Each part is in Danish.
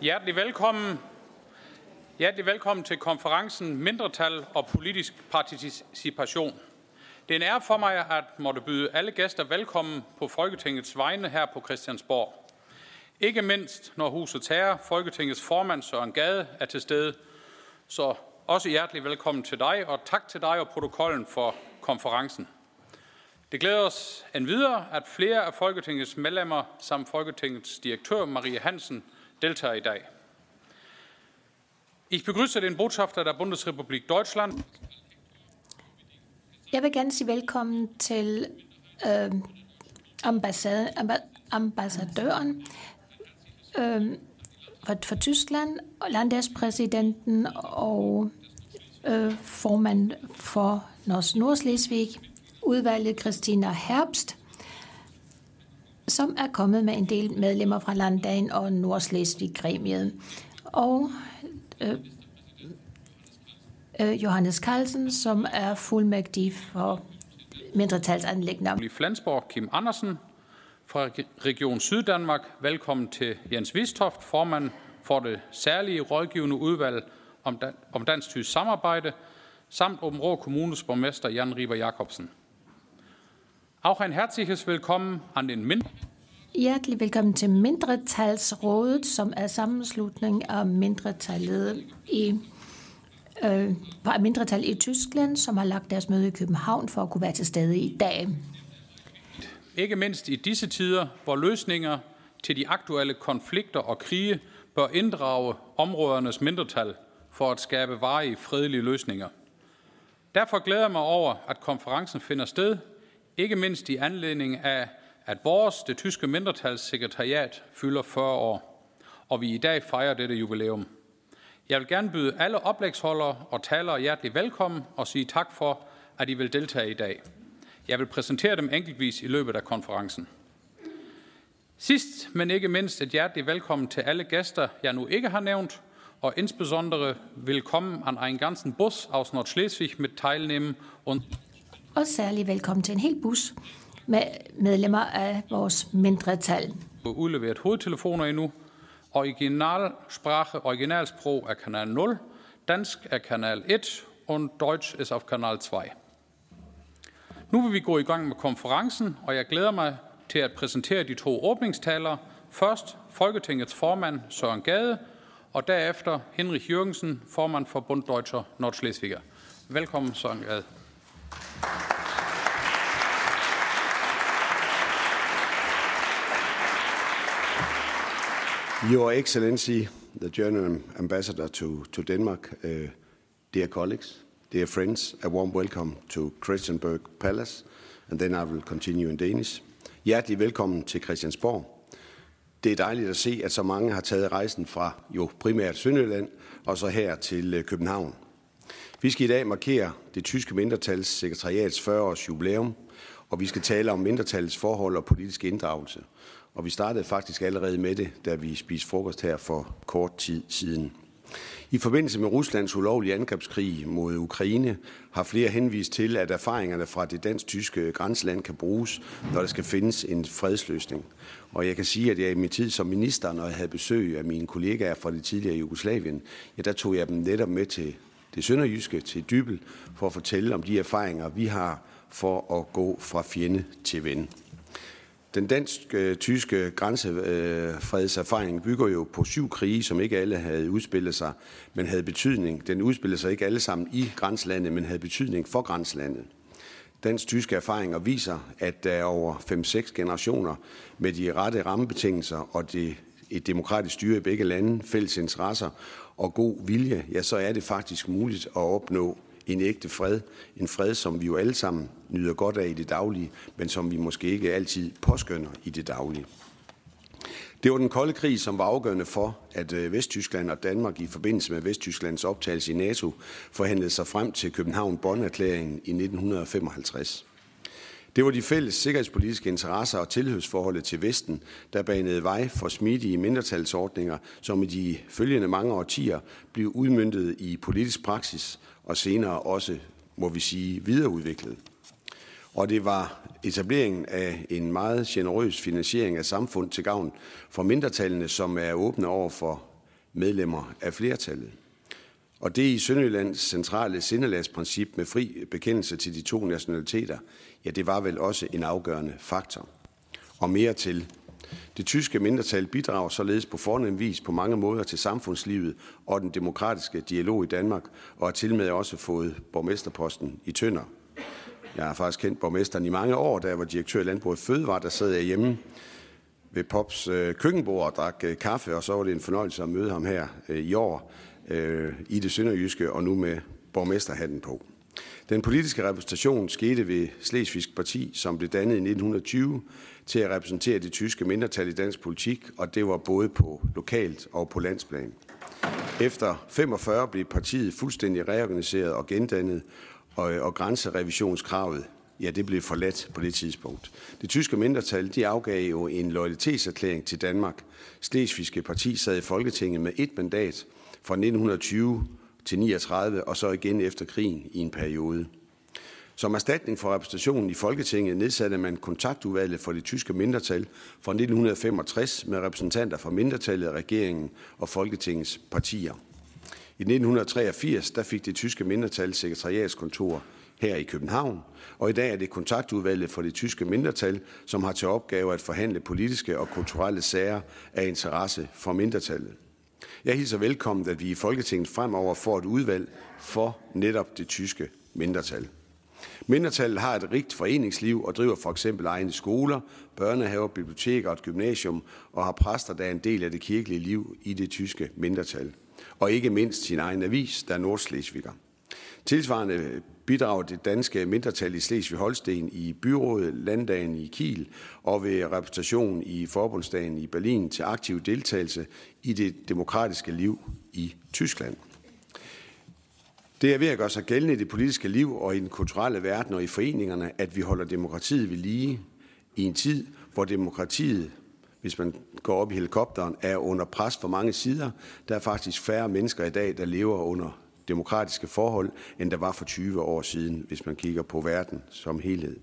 Hjertelig velkommen. Hjertelig velkommen til konferencen Mindretal og politisk participation. Det er en ære for mig at måtte byde alle gæster velkommen på Folketingets vegne her på Christiansborg. Ikke mindst når huset tager, Folketingets formand Søren Gade er til stede. Så også hjertelig velkommen til dig, og tak til dig og protokollen for konferencen. Det glæder os endvidere, at flere af Folketingets medlemmer samt Folketingets direktør Marie Hansen deltager i dag. Ich begrüße den Botschafter der Bundesrepublik Deutschland. Jeg vil gerne sige velkommen til øh, ambassade, ambassadøren øh, for, for Tyskland, landagspræsidenten og øh, formand for Nordslesvig, udvalget Christina Herbst, som er kommet med en del medlemmer fra Landdagen og Nordslesvig-gremiet. Og øh, øh, Johannes Carlsen, som er fuldmægtig for mindretalsanlæggende. I Flensborg, Kim Andersen fra Region Syddanmark. Velkommen til Jens Vistoft, formand for det særlige rådgivende udvalg om, dan- om dansk-tysk samarbejde, samt Åben Rå Kommunes borgmester Jan Riber Jacobsen. Auch ein herzliches Willkommen an den Mind Hjertelig velkommen til Mindretalsrådet, som er sammenslutning af mindretallet i øh, mindretal i Tyskland, som har lagt deres møde i København for at kunne være til stede i dag. Ikke mindst i disse tider, hvor løsninger til de aktuelle konflikter og krige bør inddrage områdernes mindretal for at skabe varige fredelige løsninger. Derfor glæder jeg mig over, at konferencen finder sted, ikke mindst i anledning af, at vores, det tyske mindretalssekretariat, fylder 40 år, og vi i dag fejrer dette jubilæum. Jeg vil gerne byde alle oplægsholdere og talere hjertelig velkommen og sige tak for, at I vil deltage i dag. Jeg vil præsentere dem enkeltvis i løbet af konferencen. Sidst, men ikke mindst, et hjertelig velkommen til alle gæster, jeg nu ikke har nævnt, og insbesondere willkommen an einen ganzen Bus aus Nordschleswig mit Teilnehmen und og særlig velkommen til en hel bus med medlemmer af vores mindretal. udleveret hovedtelefoner endnu. Originalsprache, originalsprog er kanal 0, dansk er kanal 1 og Deutsch er auf kanal 2. Nu vil vi gå i gang med konferencen, og jeg glæder mig til at præsentere de to åbningstalere. Først Folketingets formand Søren Gade, og derefter Henrik Jørgensen, formand for Bund Deutscher Nordschleswiger. Velkommen, Søren Gade. Your Excellency, the German Ambassador to, to Denmark, uh, dear colleagues, dear friends, a warm welcome to Christianberg Palace, and then I will continue in Danish. Hjertelig velkommen til Christiansborg. Det er dejligt at se, at så mange har taget rejsen fra jo primært Sønderjylland og så her til øh, København. Vi skal i dag markere det tyske mindretals sekretariats 40 års jubilæum, og vi skal tale om mindretallets forhold og politisk inddragelse. Og vi startede faktisk allerede med det, da vi spiste frokost her for kort tid siden. I forbindelse med Ruslands ulovlige angrebskrig mod Ukraine har flere henvist til, at erfaringerne fra det dansk-tyske grænseland kan bruges, når der skal findes en fredsløsning. Og jeg kan sige, at jeg i min tid som minister, når jeg havde besøg af mine kollegaer fra det tidligere Jugoslavien, ja, der tog jeg dem netop med til det sønderjyske, til Dybel, for at fortælle om de erfaringer, vi har for at gå fra fjende til ven. Den dansk-tyske grænsefredserfaring bygger jo på syv krige, som ikke alle havde udspillet sig, men havde betydning. Den udspillede sig ikke alle sammen i grænselandet, men havde betydning for grænselandet. Dansk-tyske erfaringer viser, at der over 5-6 generationer med de rette rammebetingelser og det, et demokratisk styre i begge lande, fælles interesser og god vilje, ja, så er det faktisk muligt at opnå en ægte fred. En fred, som vi jo alle sammen nyder godt af i det daglige, men som vi måske ikke altid påskynder i det daglige. Det var den kolde krig, som var afgørende for, at øh, Vesttyskland og Danmark i forbindelse med Vesttysklands optagelse i NATO forhandlede sig frem til København-Bonn-erklæringen i 1955. Det var de fælles sikkerhedspolitiske interesser og tilhørsforholdet til Vesten, der banede vej for smidige mindretalsordninger, som i de følgende mange årtier blev udmyndtet i politisk praksis og senere også, må vi sige, videreudviklet. Og det var etableringen af en meget generøs finansiering af samfund til gavn for mindretallene, som er åbne over for medlemmer af flertallet. Og det i Sønderjyllands centrale sindelagsprincip med fri bekendelse til de to nationaliteter, ja, det var vel også en afgørende faktor. Og mere til. Det tyske mindretal bidrager således på fornem vis på mange måder til samfundslivet og den demokratiske dialog i Danmark, og har til med også fået borgmesterposten i Tønder. Jeg har faktisk kendt borgmesteren i mange år, da jeg var direktør i Landbruget Fødevare, der sad jeg hjemme ved Pops øh, køkkenbord og drak øh, kaffe, og så var det en fornøjelse at møde ham her øh, i år øh, i det sønderjyske, og nu med borgmesterhatten på. Den politiske repræsentation skete ved Slesvigsk Parti, som blev dannet i 1920 til at repræsentere det tyske mindretal i dansk politik, og det var både på lokalt og på landsplan. Efter 45 blev partiet fuldstændig reorganiseret og gendannet, og, øh, og grænserevisionskravet, ja, det blev forladt på det tidspunkt. Det tyske mindretal, de afgav jo en loyalitetserklæring til Danmark. Slesvigske Parti sad i Folketinget med et mandat fra 1920 til 39, og så igen efter krigen i en periode. Som erstatning for repræsentationen i Folketinget nedsatte man kontaktudvalget for det tyske mindretal fra 1965 med repræsentanter fra mindretallet, regeringen og Folketingets partier. I 1983 der fik det tyske mindretal sekretariatskontor her i København, og i dag er det kontaktudvalget for det tyske mindretal, som har til opgave at forhandle politiske og kulturelle sager af interesse for mindretallet. Jeg hilser velkommen, at vi i Folketinget fremover får et udvalg for netop det tyske mindretal. Mindretallet har et rigt foreningsliv og driver for eksempel egne skoler, børnehaver, biblioteker og et gymnasium, og har præster, der er en del af det kirkelige liv i det tyske mindretal. Og ikke mindst sin egen avis, der er Nordslesviger. Tilsvarende bidrager det danske mindretal i Slesvig-Holsten i byrådet, landdagen i Kiel og ved repræsentation i forbundsdagen i Berlin til aktiv deltagelse i det demokratiske liv i Tyskland. Det er ved at gøre sig gældende i det politiske liv og i den kulturelle verden og i foreningerne, at vi holder demokratiet ved lige i en tid, hvor demokratiet, hvis man går op i helikopteren, er under pres fra mange sider. Der er faktisk færre mennesker i dag, der lever under demokratiske forhold, end der var for 20 år siden, hvis man kigger på verden som helhed.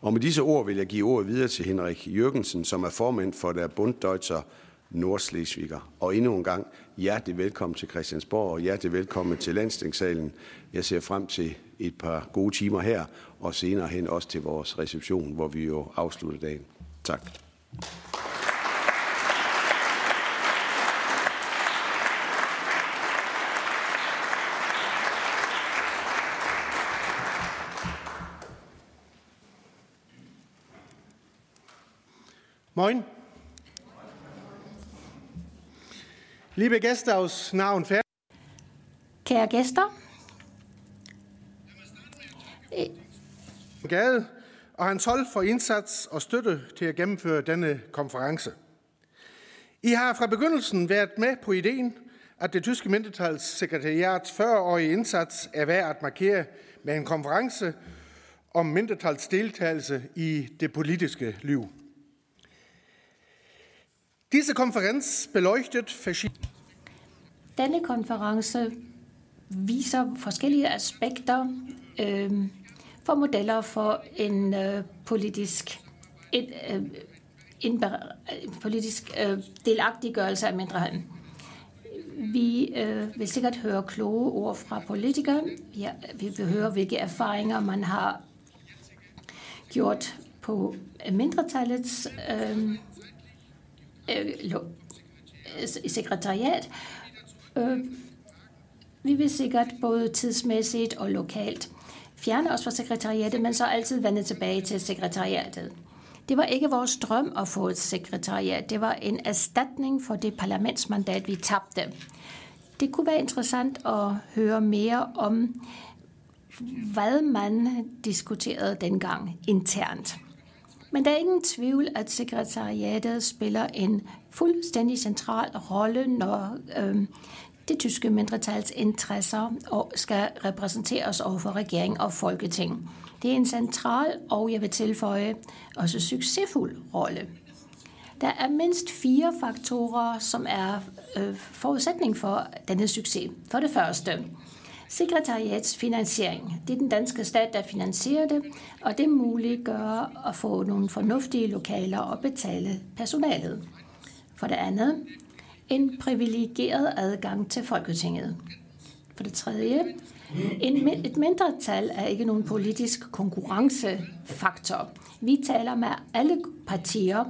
Og med disse ord vil jeg give ordet videre til Henrik Jørgensen, som er formand for der Bunddeutscher Nordslesviger. Og endnu en gang hjertelig velkommen til Christiansborg, og hjertelig velkommen til Landstingssalen. Jeg ser frem til et par gode timer her, og senere hen også til vores reception, hvor vi jo afslutter dagen. Tak. Moin. Liebe Gäste aus nah und fern. Kære gæster, Gade og hans hold for indsats og støtte til at gennemføre denne konference. I har fra begyndelsen været med på ideen, at det tyske mindretals sekretariats 40-årige indsats er værd at markere med en konference om mindretals deltagelse i det politiske liv. Diese Konferenz beleuchtet verschiedene denne konference viser forskellige aspekter øh, for modeller for en øh, politisk en, øh, en, øh, politisk øh, delagtiggørelse af mindreheden. Vi øh, vil sikkert høre kloge ord fra politikere. Ja, vi vil høre, hvilke erfaringer man har gjort på mindretallets øh, øh, sekretariat. Øh, vi vil sikkert både tidsmæssigt og lokalt fjerne os fra sekretariatet, men så altid vende tilbage til sekretariatet. Det var ikke vores drøm at få et sekretariat. Det var en erstatning for det parlamentsmandat, vi tabte. Det kunne være interessant at høre mere om, hvad man diskuterede dengang internt. Men der er ingen tvivl, at sekretariatet spiller en fuldstændig central rolle, når øh, det tyske mindretals interesser og skal repræsenteres over for regering og folketing. Det er en central og, jeg vil tilføje, også succesfuld rolle. Der er mindst fire faktorer, som er øh, forudsætning for denne succes. For det første, sekretariats finansiering. Det er den danske stat, der finansierer det, og det muliggør at få nogle fornuftige lokaler og betale personalet. For det andet, en privilegeret adgang til Folketinget. For det tredje, en, et mindretal er ikke nogen politisk konkurrencefaktor. Vi taler med alle partier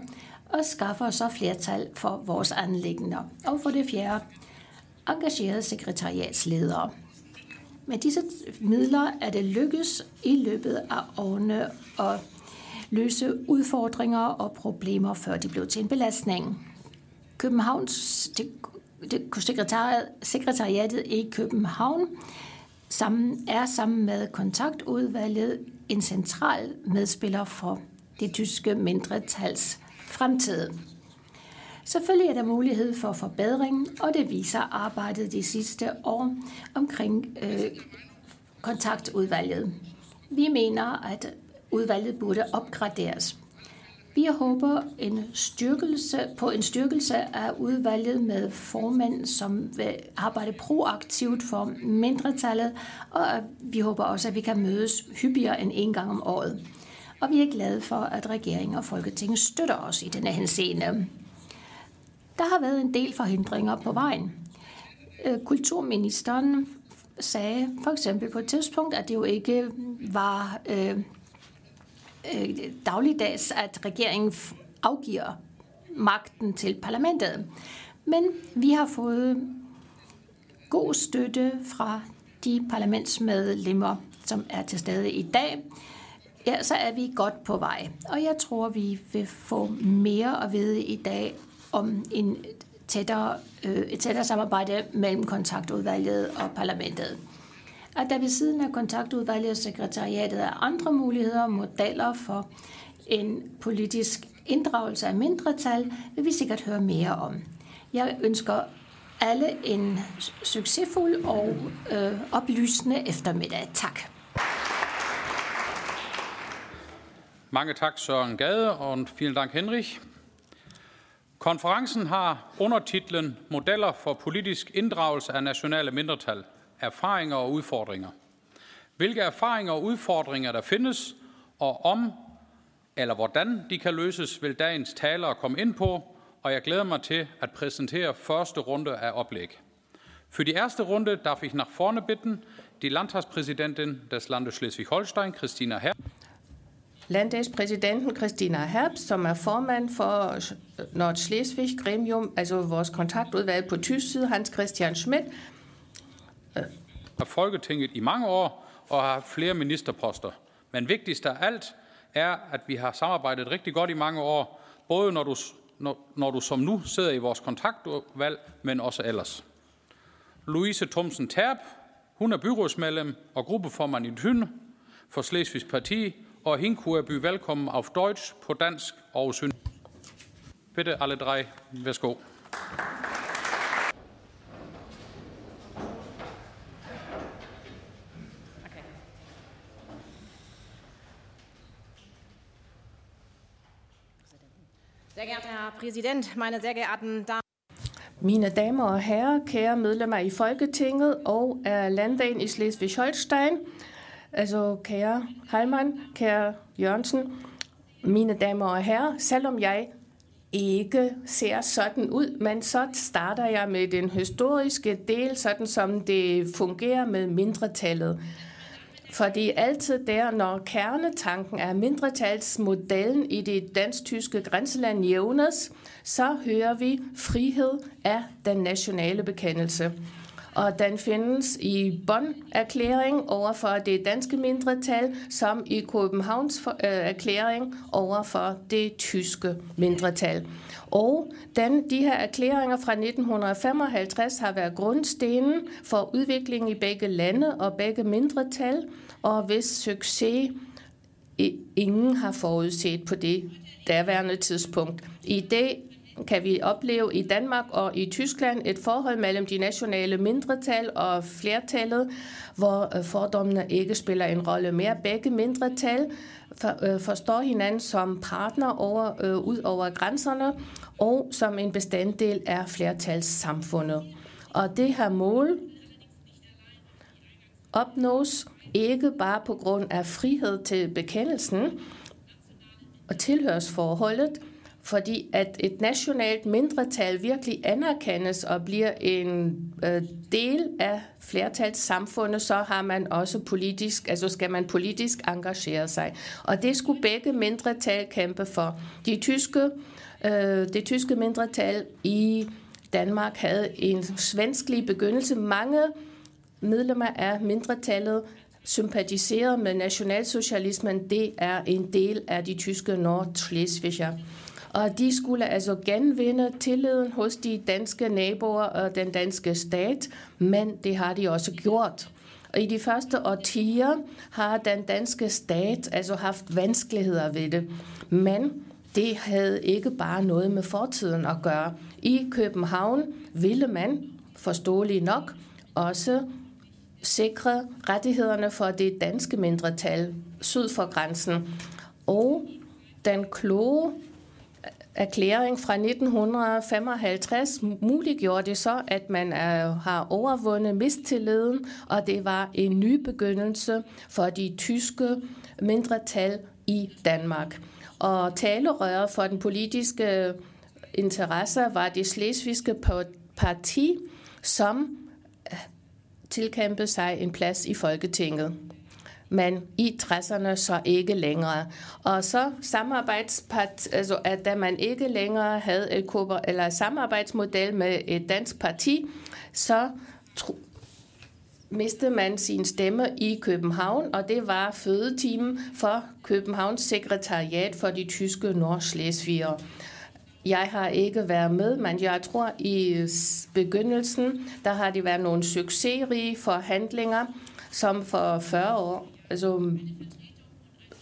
og skaffer så flertal for vores anlæggende. Og for det fjerde, engagerede sekretariatsledere. Med disse midler er det lykkes i løbet af årene at løse udfordringer og problemer, før de blev til en belastning. Københavns det, det, sekretariat, sekretariatet i København sammen, er sammen med kontaktudvalget en central medspiller for det tyske mindretals fremtid. Selvfølgelig er der mulighed for forbedring, og det viser arbejdet de sidste år omkring øh, kontaktudvalget. Vi mener, at udvalget burde opgraderes. Vi håber en styrkelse, på en styrkelse af udvalget med formænd, som vil arbejde proaktivt for mindretallet, og vi håber også, at vi kan mødes hyppigere end en gang om året. Og vi er glade for, at regeringen og Folketinget støtter os i denne henseende. Der har været en del forhindringer på vejen. Øh, kulturministeren sagde for eksempel på et tidspunkt, at det jo ikke var øh, øh, dagligdags, at regeringen afgiver magten til parlamentet. Men vi har fået god støtte fra de parlamentsmedlemmer, som er til stede i dag. Ja, så er vi godt på vej. Og jeg tror, vi vil få mere at vide i dag om en tættere, øh, et tættere samarbejde mellem kontaktudvalget og parlamentet. At der ved siden af kontaktudvalget og sekretariatet er andre muligheder og modeller for en politisk inddragelse af mindretal, vil vi sikkert høre mere om. Jeg ønsker alle en succesfuld og øh, oplysende eftermiddag. Tak. Mange tak, Søren Gade, og vielen Dank, Henrich. Konferencen har undertitlen Modeller for politisk inddragelse af nationale mindretal, erfaringer og udfordringer. Hvilke erfaringer og udfordringer der findes, og om eller hvordan de kan løses, vil dagens talere komme ind på, og jeg glæder mig til at præsentere første runde af oplæg. Für die erste Runde darf ich nach vorne bitten die Landtagspräsidentin des Landes Schleswig-Holstein, Christina Herr. Landagspræsidenten Christina Herbst, som er formand for Nordschleswig Gremium, altså vores kontaktudvalg på tysk side, Hans Christian Schmidt. Har Folketinget i mange år og har haft flere ministerposter. Men vigtigst af alt er, at vi har samarbejdet rigtig godt i mange år, både når du, når, når du som nu sidder i vores kontaktudvalg, men også ellers. Louise Thomsen Terp, hun er byrådsmedlem og gruppeformand i Tyn for Slesvigs Parti og hende kunne jeg byde velkommen auf Deutsch på dansk og syn. Bitte alle drei, værsgo. Sehr geehrter Herr Präsident, meine sehr geehrten Damen Mine damer og herrer, kære medlemmer i Folketinget og af landdagen i Slesvig-Holstein, Altså, kære Heilmann, kære Jørgensen, mine damer og herrer, selvom jeg ikke ser sådan ud, men så starter jeg med den historiske del, sådan som det fungerer med mindretallet. Fordi altid der, når kernetanken er mindretalsmodellen i det dansk-tyske grænseland jævnes, så hører vi frihed af den nationale bekendelse og den findes i Bonn-erklæring over for det danske mindretal, som i Københavns øh, erklæring over for det tyske mindretal. Og den, de her erklæringer fra 1955 har været grundstenen for udviklingen i begge lande og begge mindretal, og hvis succes ingen har forudset på det daværende tidspunkt. I dag kan vi opleve i Danmark og i Tyskland et forhold mellem de nationale mindretal og flertallet, hvor øh, fordommene ikke spiller en rolle mere. Begge mindretal øh, forstår hinanden som partner over, øh, ud over grænserne og som en bestanddel af flertalssamfundet. Og det her mål opnås ikke bare på grund af frihed til bekendelsen og tilhørsforholdet, fordi at et nationalt mindretal virkelig anerkendes og bliver en øh, del af flertalssamfundet, så har man også politisk, altså skal man politisk engagere sig. Og det skulle begge mindretal kæmpe for. De tyske, øh, det tyske mindretal i Danmark havde en svensklig begyndelse. Mange medlemmer af mindretallet sympatiserer med nationalsocialismen. Det er en del af de tyske nordschleswiger. Og de skulle altså genvinde tilliden hos de danske naboer og den danske stat, men det har de også gjort. Og i de første årtier har den danske stat altså haft vanskeligheder ved det. Men det havde ikke bare noget med fortiden at gøre. I København ville man, forståeligt nok, også sikre rettighederne for det danske mindretal syd for grænsen. Og den kloge erklæring fra 1955 muliggjorde det så, at man har overvundet mistilliden, og det var en ny begyndelse for de tyske mindretal i Danmark. Og talerøret for den politiske øh, interesse var det slesvigske parti, som øh, tilkæmpede sig en plads i Folketinget men i 60'erne så ikke længere. Og så samarbejdspart, altså at da man ikke længere havde et eller samarbejdsmodel med et dansk parti, så tro, mistede man sin stemme i København, og det var fødetimen for Københavns sekretariat for de tyske nordslesviger. Jeg har ikke været med, men jeg tror i begyndelsen, der har det været nogle succesrige forhandlinger, som for 40 år altså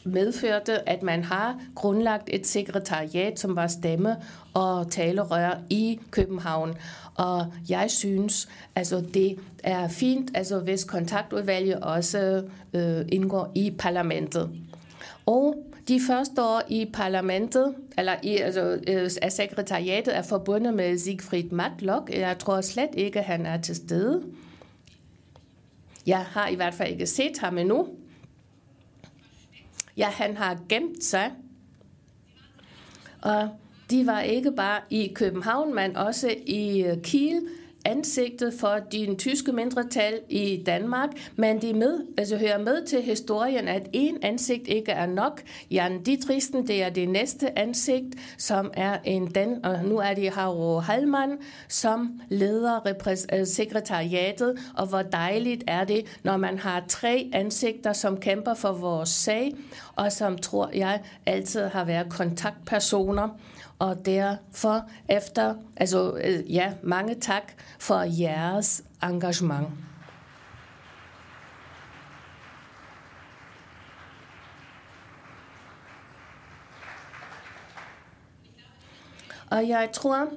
medførte, at man har grundlagt et sekretariat, som var stemme og talerør i København. Og jeg synes, altså det er fint, altså hvis kontaktudvalget også øh, indgår i parlamentet. Og de første år i parlamentet, eller i, altså, øh, sekretariatet, er forbundet med Siegfried Matlock. Jeg tror slet ikke, han er til stede. Jeg har i hvert fald ikke set ham endnu. Ja, han har gemt sig. Og de var ikke bare i København, men også i øh, Kiel, ansigtet for din tyske mindretal i Danmark, men de med, altså hører med til historien, at en ansigt ikke er nok. Jan Dietrichsen, det er det næste ansigt, som er en den, og nu er det Haro Halman, som leder øh, sekretariatet, og hvor dejligt er det, når man har tre ansigter, som kæmper for vores sag, og som tror jeg altid har været kontaktpersoner og derfor efter, altså øh, ja, mange tak for jeres engagement. Og jeg tror,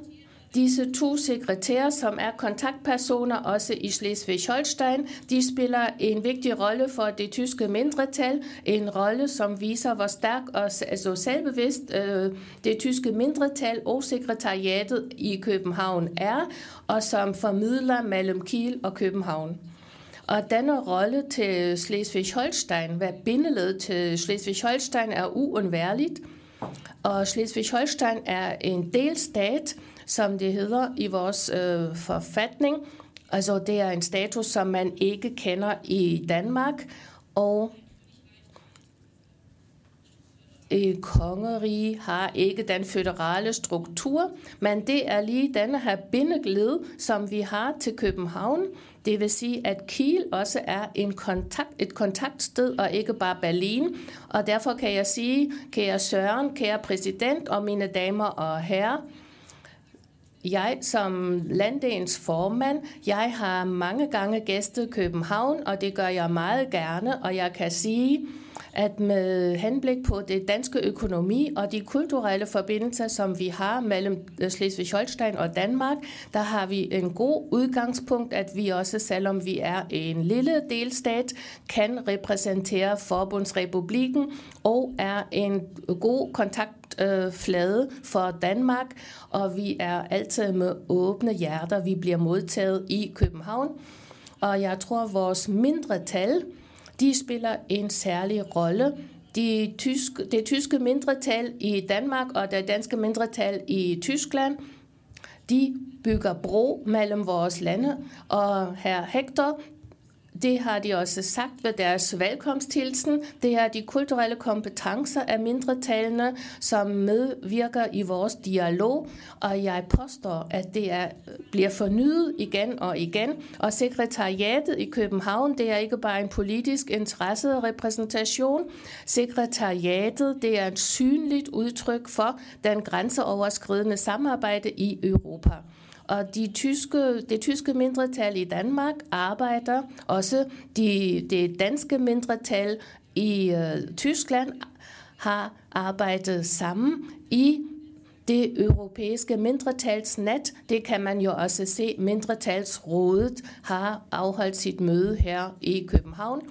Disse to sekretærer, som er kontaktpersoner også i Schleswig-Holstein, de spiller en vigtig rolle for det tyske mindretal. En rolle, som viser, hvor stærk og altså selvbevidst øh, det tyske mindretal og sekretariatet i København er, og som formidler mellem Kiel og København. Og denne rolle til Schleswig-Holstein, hvad bindeled til Schleswig-Holstein er uundværligt. Og Schleswig-Holstein er en delstat, som det hedder i vores øh, forfatning. Altså det er en status, som man ikke kender i Danmark, og øh, et kongerige har ikke den føderale struktur, men det er lige denne her bindegled, som vi har til København. Det vil sige, at Kiel også er en kontakt, et kontaktsted og ikke bare Berlin. Og derfor kan jeg sige, kære Søren, kære præsident og mine damer og herrer, jeg som landdagens formand, jeg har mange gange gæstet København, og det gør jeg meget gerne, og jeg kan sige, at med henblik på det danske økonomi og de kulturelle forbindelser, som vi har mellem øh, Slesvig-Holstein og Danmark, der har vi en god udgangspunkt, at vi også, selvom vi er en lille delstat, kan repræsentere Forbundsrepublikken og er en god kontaktflade øh, for Danmark, og vi er altid med åbne hjerter. Vi bliver modtaget i København, og jeg tror, vores mindre tal, de spiller en særlig rolle. de tyske, det tyske mindretal i Danmark og det danske mindretal i Tyskland, de bygger bro mellem vores lande, og herr Hector det har de også sagt ved deres velkomsthilsen. Det er de kulturelle kompetencer af mindretallene, som medvirker i vores dialog, og jeg påstår, at det er, bliver fornyet igen og igen. Og sekretariatet i København, det er ikke bare en politisk interesserepræsentation. Sekretariatet, det er et synligt udtryk for den grænseoverskridende samarbejde i Europa. Og de tyske, det tyske mindretal i Danmark arbejder, også de, det danske mindretal i øh, Tyskland har arbejdet sammen i det europæiske mindretalsnet. Det kan man jo også se. Mindretalsrådet har afholdt sit møde her i København.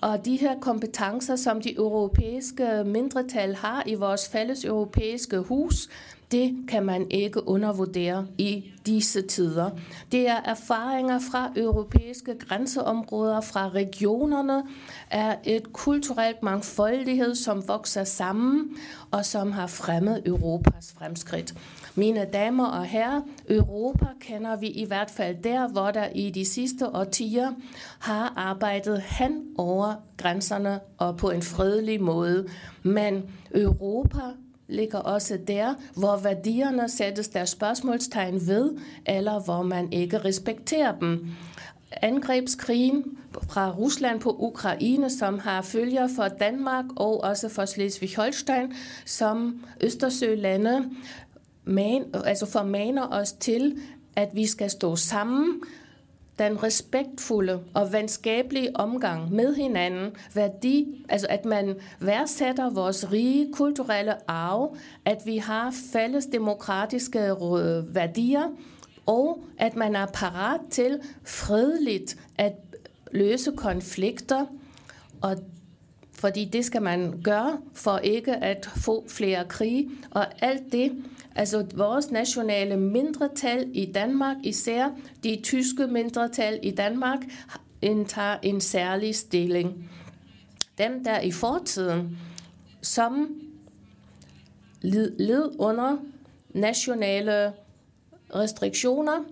Og de her kompetencer, som de europæiske mindretal har i vores fælles europæiske hus, det kan man ikke undervurdere i disse tider. Det er erfaringer fra europæiske grænseområder, fra regionerne, er et kulturelt mangfoldighed, som vokser sammen og som har fremmet Europas fremskridt. Mine damer og herrer, Europa kender vi i hvert fald der, hvor der i de sidste årtier har arbejdet hen over grænserne og på en fredelig måde. Men Europa ligger også der, hvor værdierne sættes der spørgsmålstegn ved, eller hvor man ikke respekterer dem. Angrebskrigen fra Rusland på Ukraine, som har følger for Danmark og også for Slesvig-Holstein, som Østersølande man, altså formaner os til, at vi skal stå sammen, den respektfulde og venskabelige omgang med hinanden, værdi, altså at man værdsætter vores rige kulturelle arv, at vi har fælles demokratiske øh, værdier, og at man er parat til fredeligt at løse konflikter, og fordi det skal man gøre for ikke at få flere krige, og alt det Altså vores nationale mindretal i Danmark, især de tyske mindretal i Danmark, indtager en særlig stilling. Dem, der i fortiden, som led under nationale restriktioner,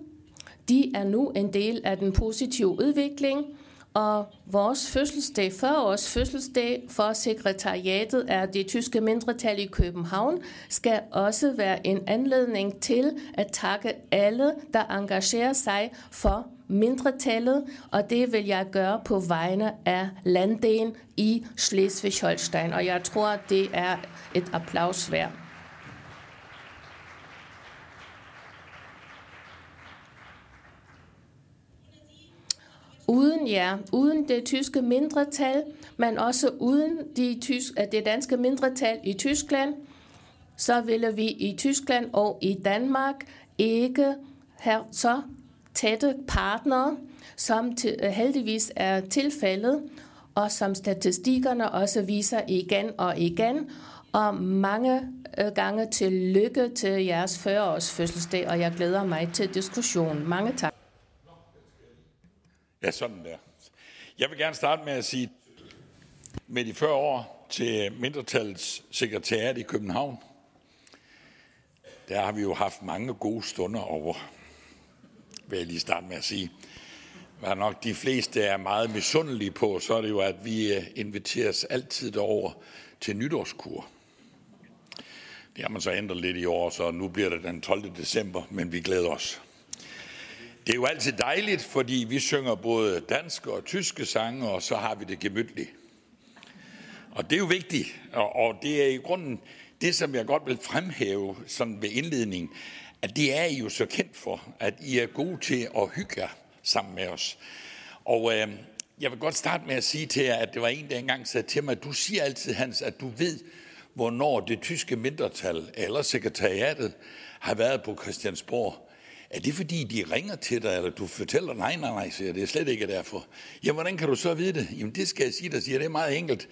de er nu en del af den positive udvikling, og vores fødselsdag, 40 års fødselsdag for sekretariatet af det tyske mindretal i København, skal også være en anledning til at takke alle, der engagerer sig for mindretallet, og det vil jeg gøre på vegne af landdelen i Schleswig-Holstein. og jeg tror, det er et applaus værd. Uden jer, uden det tyske mindretal, men også uden de tysk, det danske mindretal i Tyskland, så ville vi i Tyskland og i Danmark ikke have så tætte partnere, som til, øh, heldigvis er tilfældet, og som statistikkerne også viser igen og igen. Og mange øh, gange til lykke til jeres 40-års fødselsdag, og jeg glæder mig til diskussionen. Mange tak. Ja, sådan der. Jeg vil gerne starte med at sige med de 40 år til mindretallets sekretariat i København. Der har vi jo haft mange gode stunder over, vil jeg lige starte med at sige. Hvad nok de fleste er meget misundelige på, så er det jo, at vi øh, inviteres altid derover til nytårskur. Det har man så ændret lidt i år, så nu bliver det den 12. december, men vi glæder os. Det er jo altid dejligt, fordi vi synger både danske og tyske sange, og så har vi det gemytligt. Og det er jo vigtigt, og, og det er i grunden det, som jeg godt vil fremhæve sådan ved indledningen, at det er I jo så kendt for, at I er gode til at hygge jer sammen med os. Og øh, jeg vil godt starte med at sige til jer, at det var en, der engang sagde til mig, du siger altid, Hans, at du ved, hvornår det tyske mindretal eller sekretariatet har været på Christiansborg. Er det fordi, de ringer til dig, eller du fortæller, nej, nej, nej, siger det er slet ikke derfor. Ja, hvordan kan du så vide det? Jamen, det skal jeg sige dig, siger, det er meget enkelt.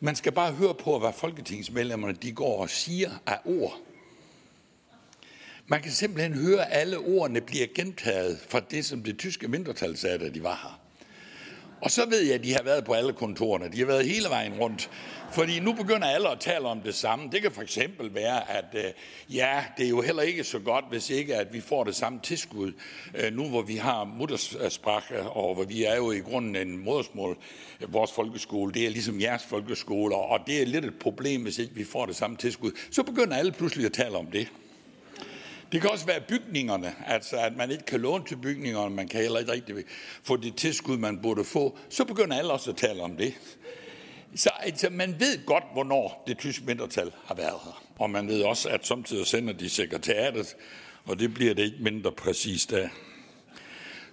Man skal bare høre på, hvad folketingsmedlemmerne de går og siger af ord. Man kan simpelthen høre, at alle ordene bliver gentaget fra det, som det tyske mindretal sagde, da de var her. Og så ved jeg, at de har været på alle kontorerne. De har været hele vejen rundt. Fordi nu begynder alle at tale om det samme. Det kan for eksempel være, at øh, ja, det er jo heller ikke så godt, hvis ikke at vi får det samme tilskud, øh, nu hvor vi har muttersprach, øh, og hvor vi er jo i grunden en modersmål, øh, vores folkeskole, det er ligesom jeres folkeskole, og det er lidt et problem, hvis ikke vi får det samme tilskud. Så begynder alle pludselig at tale om det. Det kan også være bygningerne, altså at man ikke kan låne til bygningerne, man kan heller ikke rigtig få det tilskud, man burde få. Så begynder alle også at tale om det. Så altså, man ved godt, hvornår det tyske mindretal har været her. Og man ved også, at samtidig sender de sekretariatet, og det bliver det ikke mindre præcist af.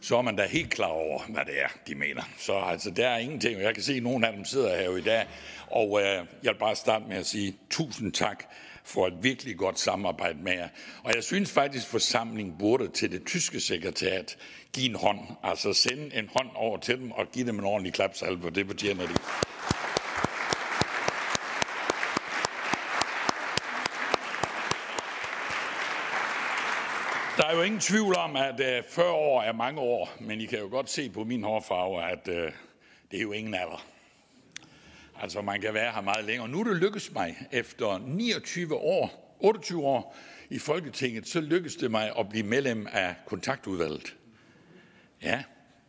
Så er man da helt klar over, hvad det er, de mener. Så altså, der er ingenting. Jeg kan se, at nogle af dem sidder her i dag, og øh, jeg vil bare starte med at sige tusind tak for et virkelig godt samarbejde med jer. Og jeg synes faktisk, at forsamlingen burde til det tyske sekretariat give en hånd. Altså sende en hånd over til dem og give dem en ordentlig klapsalve, det fortjener de. Der er jo ingen tvivl om, at øh, 40 år er mange år, men I kan jo godt se på min hårfarve, at øh, det er jo ingen alder. Altså, man kan være her meget længere. Nu er det lykkedes mig, efter 29 år, 28 år i Folketinget, så lykkedes det mig at blive medlem af kontaktudvalget. Ja,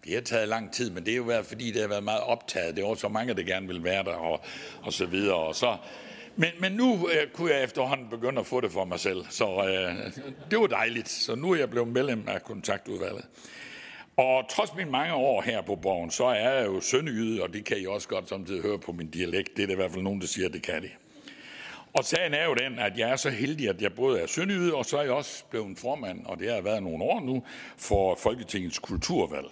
det har taget lang tid, men det er jo været, fordi det har været meget optaget. Det var så mange, der gerne vil være der, og, og så videre. Og så, men, men nu øh, kunne jeg efterhånden begynde at få det for mig selv, så øh, det var dejligt. Så nu er jeg blevet medlem af kontaktudvalget. Og trods mine mange år her på borgen, så er jeg jo sønderjyde, og det kan I også godt samtidig høre på min dialekt. Det er der i hvert fald nogen, der siger, at det kan det. Og sagen er jo den, at jeg er så heldig, at jeg både er sønderjyde, og så er jeg også blevet formand, og det har været nogle år nu, for Folketingets kulturvalg.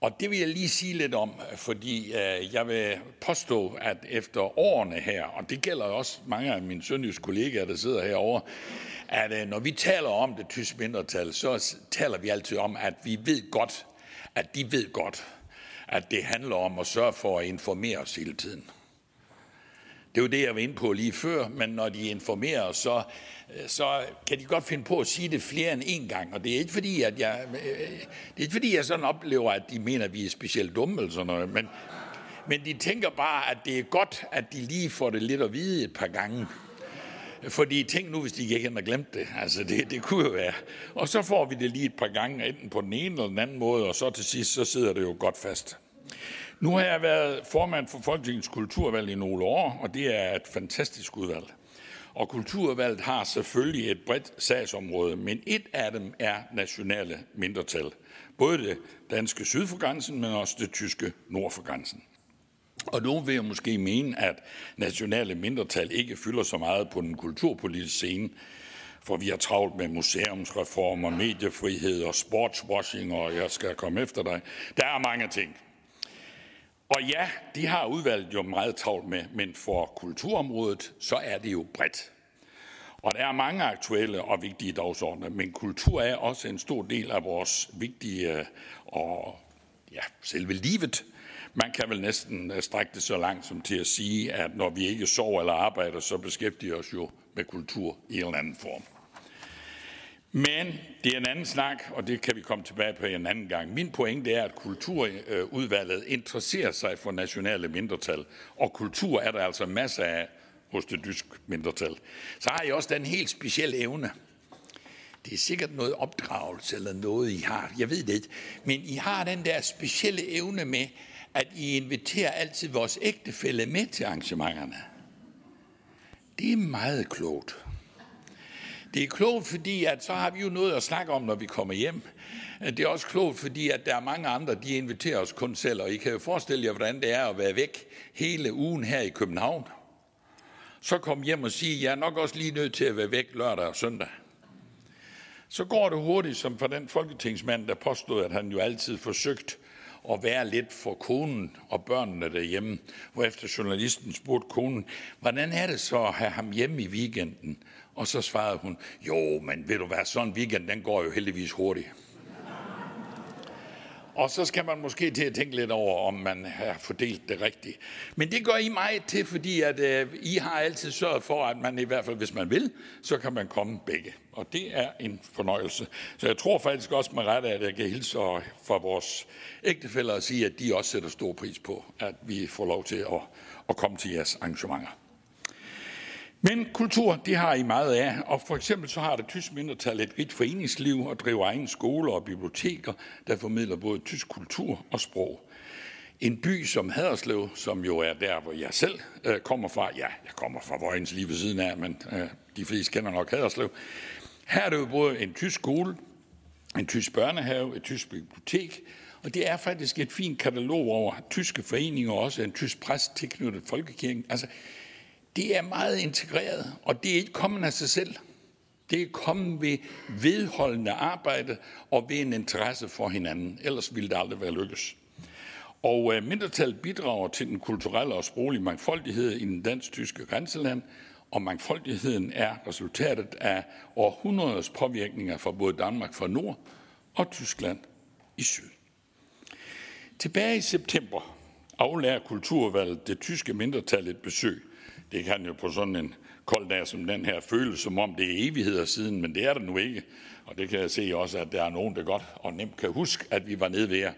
Og det vil jeg lige sige lidt om, fordi øh, jeg vil påstå, at efter årene her, og det gælder også mange af mine sønderjyske kollegaer, der sidder herovre, at øh, når vi taler om det tyske mindretal, så taler vi altid om, at vi ved godt, at de ved godt, at det handler om at sørge for at informere os hele tiden. Det er jo det, jeg var inde på lige før, men når de informerer, så, øh, så kan de godt finde på at sige det flere end en gang. Og det er ikke fordi, at jeg, øh, det er ikke fordi, jeg sådan oplever, at de mener, at vi er specielt dumme eller sådan noget, men, men de tænker bare, at det er godt, at de lige får det lidt at vide et par gange. Fordi tænk nu, hvis de ikke har glemt det. Altså, det, det kunne jo være. Og så får vi det lige et par gange, enten på den ene eller den anden måde, og så til sidst, så sidder det jo godt fast. Nu har jeg været formand for Folketingets kulturvalg i nogle år, og det er et fantastisk udvalg. Og kulturvalget har selvfølgelig et bredt sagsområde, men et af dem er nationale mindretal. Både det danske syd for grænsen, men også det tyske nord for grænsen. Og nogen vil jeg måske mene, at nationale mindretal ikke fylder så meget på den kulturpolitiske scene, for vi har travlt med museumsreformer, mediefrihed og sportswashing, og jeg skal komme efter dig. Der er mange ting. Og ja, de har udvalget jo meget travlt med, men for kulturområdet, så er det jo bredt. Og der er mange aktuelle og vigtige dagsordner, men kultur er også en stor del af vores vigtige øh, og ja, selve livet. Man kan vel næsten øh, strække det så langt som til at sige, at når vi ikke sover eller arbejder, så beskæftiger vi os jo med kultur i en eller anden form. Men det er en anden snak, og det kan vi komme tilbage på en anden gang. Min pointe er, at kulturudvalget øh, interesserer sig for nationale mindretal, og kultur er der altså masser af hos det tyske mindretal. Så har I også den helt specielle evne. Det er sikkert noget opdragelse eller noget, I har. Jeg ved det ikke. Men I har den der specielle evne med, at I inviterer altid vores ægtefælle med til arrangementerne. Det er meget klogt. Det er klogt, fordi at så har vi jo noget at snakke om, når vi kommer hjem. Det er også klogt, fordi at der er mange andre, de inviterer os kun selv, og I kan jo forestille jer, hvordan det er at være væk hele ugen her i København. Så kom hjem og sige, jeg er nok også lige nødt til at være væk lørdag og søndag. Så går det hurtigt, som for den folketingsmand, der påstod, at han jo altid forsøgt at være lidt for konen og børnene derhjemme. efter journalisten spurgte konen, hvordan er det så at have ham hjemme i weekenden? Og så svarede hun, jo, men ved du hvad, sådan en weekend, den går jo heldigvis hurtigt. Og så skal man måske til at tænke lidt over, om man har fordelt det rigtigt. Men det gør I meget til, fordi at, øh, I har altid sørget for, at man i hvert fald, hvis man vil, så kan man komme begge. Og det er en fornøjelse. Så jeg tror faktisk også med rette, at jeg kan hilse fra vores ægtefælder og sige, at de også sætter stor pris på, at vi får lov til at, at komme til jeres arrangementer. Men kultur, det har I meget af, og for eksempel så har det tysk mindretal et rigt foreningsliv og driver egen skoler og biblioteker, der formidler både tysk kultur og sprog. En by som Haderslev, som jo er der, hvor jeg selv øh, kommer fra, ja, jeg kommer fra Vojens lige ved siden af, men øh, de fleste kender nok Haderslev. Her er det jo både en tysk skole, en tysk børnehave, et tysk bibliotek, og det er faktisk et fint katalog over tyske foreninger, og også en tysk præst tilknyttet folkekirken. Altså, det er meget integreret, og det er ikke kommet af sig selv. Det er kommet ved vedholdende arbejde og ved en interesse for hinanden. Ellers ville det aldrig være lykkes. Og øh, mindretallet bidrager til den kulturelle og sproglige mangfoldighed i den dansk-tyske grænseland, og mangfoldigheden er resultatet af århundreders påvirkninger fra både Danmark fra nord og Tyskland i syd. Tilbage i september aflærer kulturvalget det tyske mindretal et besøg det kan jo på sådan en kold dag som den her føles som om det er evigheder siden, men det er det nu ikke. Og det kan jeg se også, at der er nogen, der godt og nemt kan huske, at vi var nede ved jer.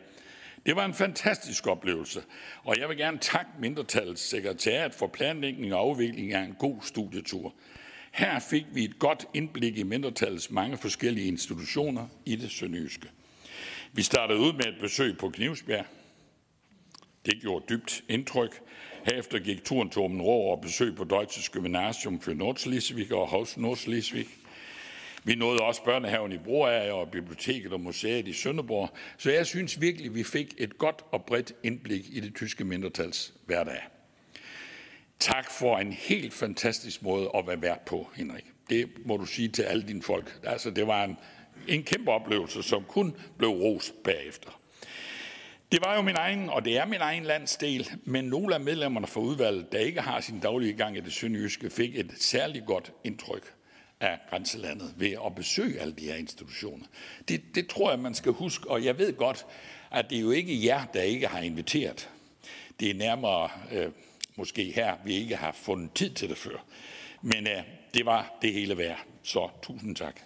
Det var en fantastisk oplevelse, og jeg vil gerne takke mindretallets sekretariat for planlægning og afvikling af en god studietur. Her fik vi et godt indblik i mindretallets mange forskellige institutioner i det sønderjyske. Vi startede ud med et besøg på Knivsbjerg. Det gjorde dybt indtryk. Herefter gik turen til Åben Rå og besøg på Deutsches Gymnasium for Nordslesvig og Haus Nordslesvig. Vi nåede også børnehaven i Broager og biblioteket og museet i Sønderborg, så jeg synes virkelig, vi fik et godt og bredt indblik i det tyske mindretals hverdag. Tak for en helt fantastisk måde at være vært på, Henrik. Det må du sige til alle dine folk. Altså, det var en, en kæmpe oplevelse, som kun blev rost bagefter. Det var jo min egen, og det er min egen landsdel, men nogle af medlemmerne fra udvalget, der ikke har sin daglige gang i det sønderjyske, fik et særligt godt indtryk af grænselandet ved at besøge alle de her institutioner. Det, det tror jeg, man skal huske, og jeg ved godt, at det er jo ikke jer, der ikke har inviteret. Det er nærmere øh, måske her, vi ikke har fundet tid til det før. Men øh, det var det hele værd, så tusind tak.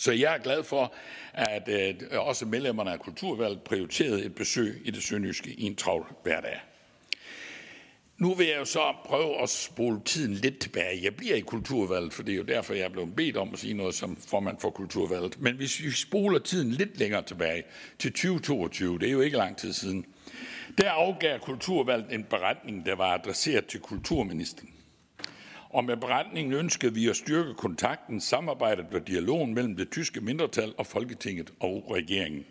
Så jeg er glad for, at øh, også medlemmerne af Kulturvalget prioriterede et besøg i det sønderjyske i en travl hverdag. Nu vil jeg jo så prøve at spole tiden lidt tilbage. Jeg bliver i kulturvalget, for det er jo derfor, jeg er blevet bedt om at sige noget som formand for kulturvalget. Men hvis vi spoler tiden lidt længere tilbage til 2022, det er jo ikke lang tid siden, der afgav kulturvalget en beretning, der var adresseret til kulturministeren. Og med beretningen ønskede vi at styrke kontakten, samarbejdet og dialogen mellem det tyske mindretal og Folketinget og regeringen.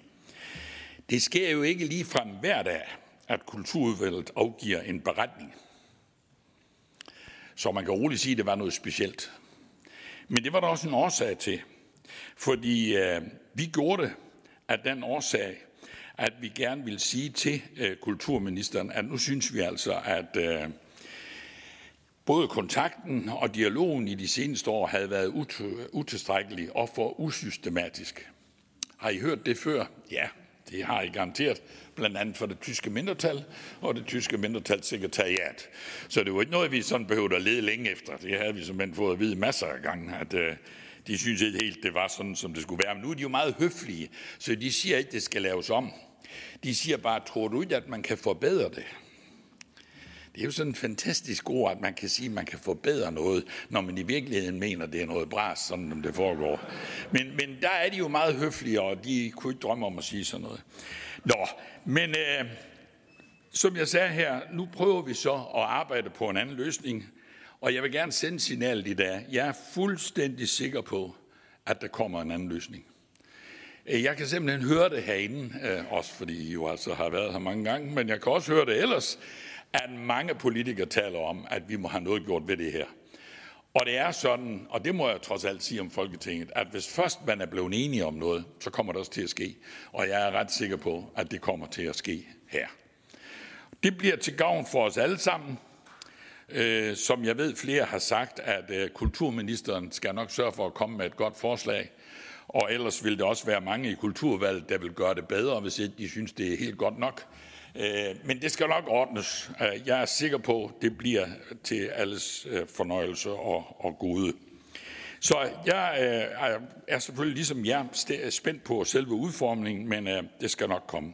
Det sker jo ikke lige frem hver dag, at kulturudvalget afgiver en beretning. Så man kan roligt sige, at det var noget specielt. Men det var der også en årsag til. Fordi øh, vi gjorde det af den årsag, at vi gerne vil sige til øh, kulturministeren, at nu synes vi altså, at øh, Både kontakten og dialogen i de seneste år havde været utilstrækkelig og for usystematisk. Har I hørt det før? Ja, det har I garanteret, blandt andet for det tyske mindretal og det tyske mindretalssekretariat. Så det var ikke noget, vi sådan behøvede at lede længe efter. Det havde vi simpelthen fået at vide masser af gange, at øh, de synes ikke helt, det var sådan, som det skulle være. Men nu er de jo meget høflige, så de siger ikke, det skal laves om. De siger bare, tror du ikke, at man kan forbedre det? Det er jo sådan en fantastisk ord, at man kan sige, at man kan forbedre noget, når man i virkeligheden mener, at det er noget bras, sådan som det foregår. Men, men der er de jo meget høflige, og de kunne ikke drømme om at sige sådan noget. Nå, men øh, som jeg sagde her, nu prøver vi så at arbejde på en anden løsning, og jeg vil gerne sende signalet i dag. Jeg er fuldstændig sikker på, at der kommer en anden løsning. Øh, jeg kan simpelthen høre det herinde, øh, også fordi I jo altså har været her mange gange, men jeg kan også høre det ellers, at mange politikere taler om, at vi må have noget gjort ved det her. Og det er sådan, og det må jeg trods alt sige om Folketinget, at hvis først man er blevet enige om noget, så kommer det også til at ske. Og jeg er ret sikker på, at det kommer til at ske her. Det bliver til gavn for os alle sammen. Øh, som jeg ved, flere har sagt, at øh, kulturministeren skal nok sørge for at komme med et godt forslag. Og ellers vil der også være mange i kulturvalget, der vil gøre det bedre, hvis ikke de synes, det er helt godt nok. Øh, men det skal nok ordnes. Øh, jeg er sikker på, at det bliver til alles øh, fornøjelse og, og gode. Så jeg er selvfølgelig ligesom jer spændt på selve udformningen, men det skal nok komme.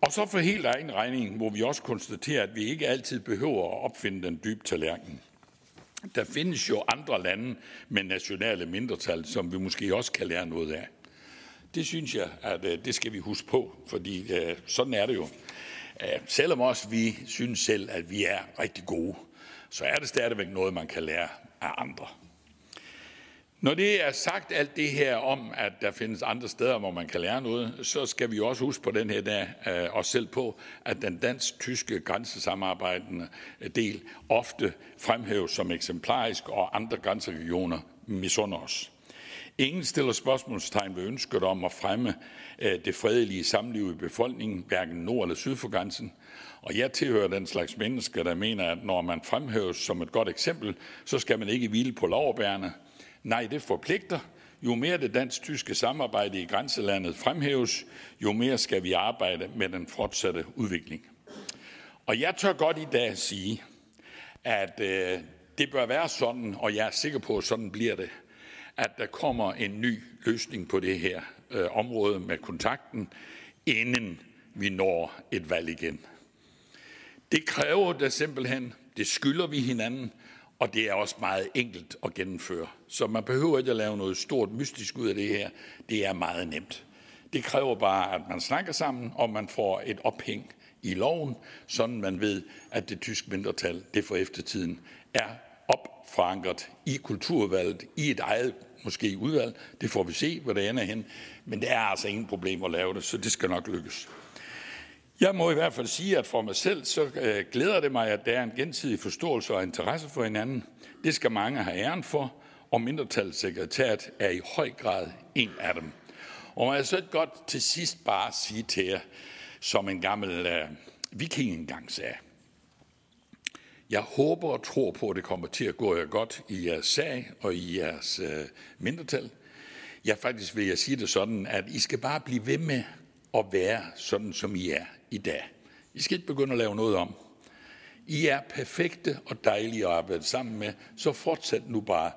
Og så for helt egen regning må vi også konstatere, at vi ikke altid behøver at opfinde den dybe tallerken. Der findes jo andre lande med nationale mindretal, som vi måske også kan lære noget af. Det synes jeg, at det skal vi huske på, fordi sådan er det jo. Øh, selvom også vi synes selv, at vi er rigtig gode, så er det stadigvæk noget, man kan lære af andre. Når det er sagt alt det her om, at der findes andre steder, hvor man kan lære noget, så skal vi også huske på den her dag øh, os selv på, at den dansk-tyske grænsesamarbejdende øh, del ofte fremhæves som eksemplarisk, og andre grænseregioner misunder os. Ingen stiller spørgsmålstegn ved ønsket om at fremme øh, det fredelige samliv i befolkningen, hverken nord eller syd for grænsen. Og jeg tilhører den slags mennesker, der mener, at når man fremhæves som et godt eksempel, så skal man ikke hvile på loverbærene. Nej, det forpligter. Jo mere det dansk-tyske samarbejde i grænselandet fremhæves, jo mere skal vi arbejde med den fortsatte udvikling. Og jeg tør godt i dag sige, at øh, det bør være sådan, og jeg er sikker på, at sådan bliver det, at der kommer en ny løsning på det her øh, område med kontakten, inden vi når et valg igen. Det kræver det simpelthen, det skylder vi hinanden, og det er også meget enkelt at gennemføre. Så man behøver ikke at lave noget stort mystisk ud af det her. Det er meget nemt. Det kræver bare, at man snakker sammen, og man får et ophæng i loven, sådan man ved, at det tyske mindretal, det for eftertiden, er opforankret i kulturvalget, i et eget måske i udvalg. Det får vi se, hvor det ender hen. Men det er altså ingen problem at lave det, så det skal nok lykkes. Jeg må i hvert fald sige, at for mig selv, så øh, glæder det mig, at der er en gensidig forståelse og interesse for hinanden. Det skal mange have æren for, og mindretalssekretæret er i høj grad en af dem. Og må jeg så godt til sidst bare sige til jer, som en gammel uh, viking engang sagde, jeg håber og tror på, at det kommer til at gå jer godt i jeres sag og i jeres øh, mindretal. Ja, faktisk vil jeg sige det sådan, at I skal bare blive ved med at være sådan, som I er i dag. I skal ikke begynde at lave noget om. I er perfekte og dejlige at arbejde sammen med, så fortsæt nu bare.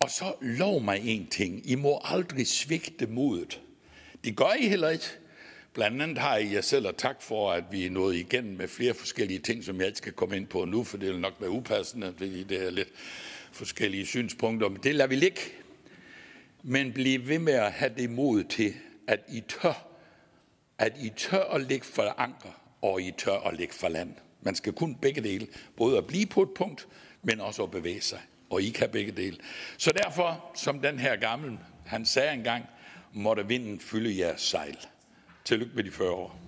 Og så lov mig en ting. I må aldrig svigte modet. Det gør I heller ikke. Blandt andet har I jer selv og tak for, at vi er nået igennem med flere forskellige ting, som jeg ikke skal komme ind på nu, for det vil nok være upassende, fordi det er lidt forskellige synspunkter. Men det lader vi ligge. Men bliv ved med at have det mod til, at I tør at I tør at ligge for anker, og I tør at ligge for land. Man skal kun begge dele, både at blive på et punkt, men også at bevæge sig. Og I kan begge dele. Så derfor, som den her gamle, han sagde engang, måtte vinden fylde jeres sejl. Tillykke med de 40 år.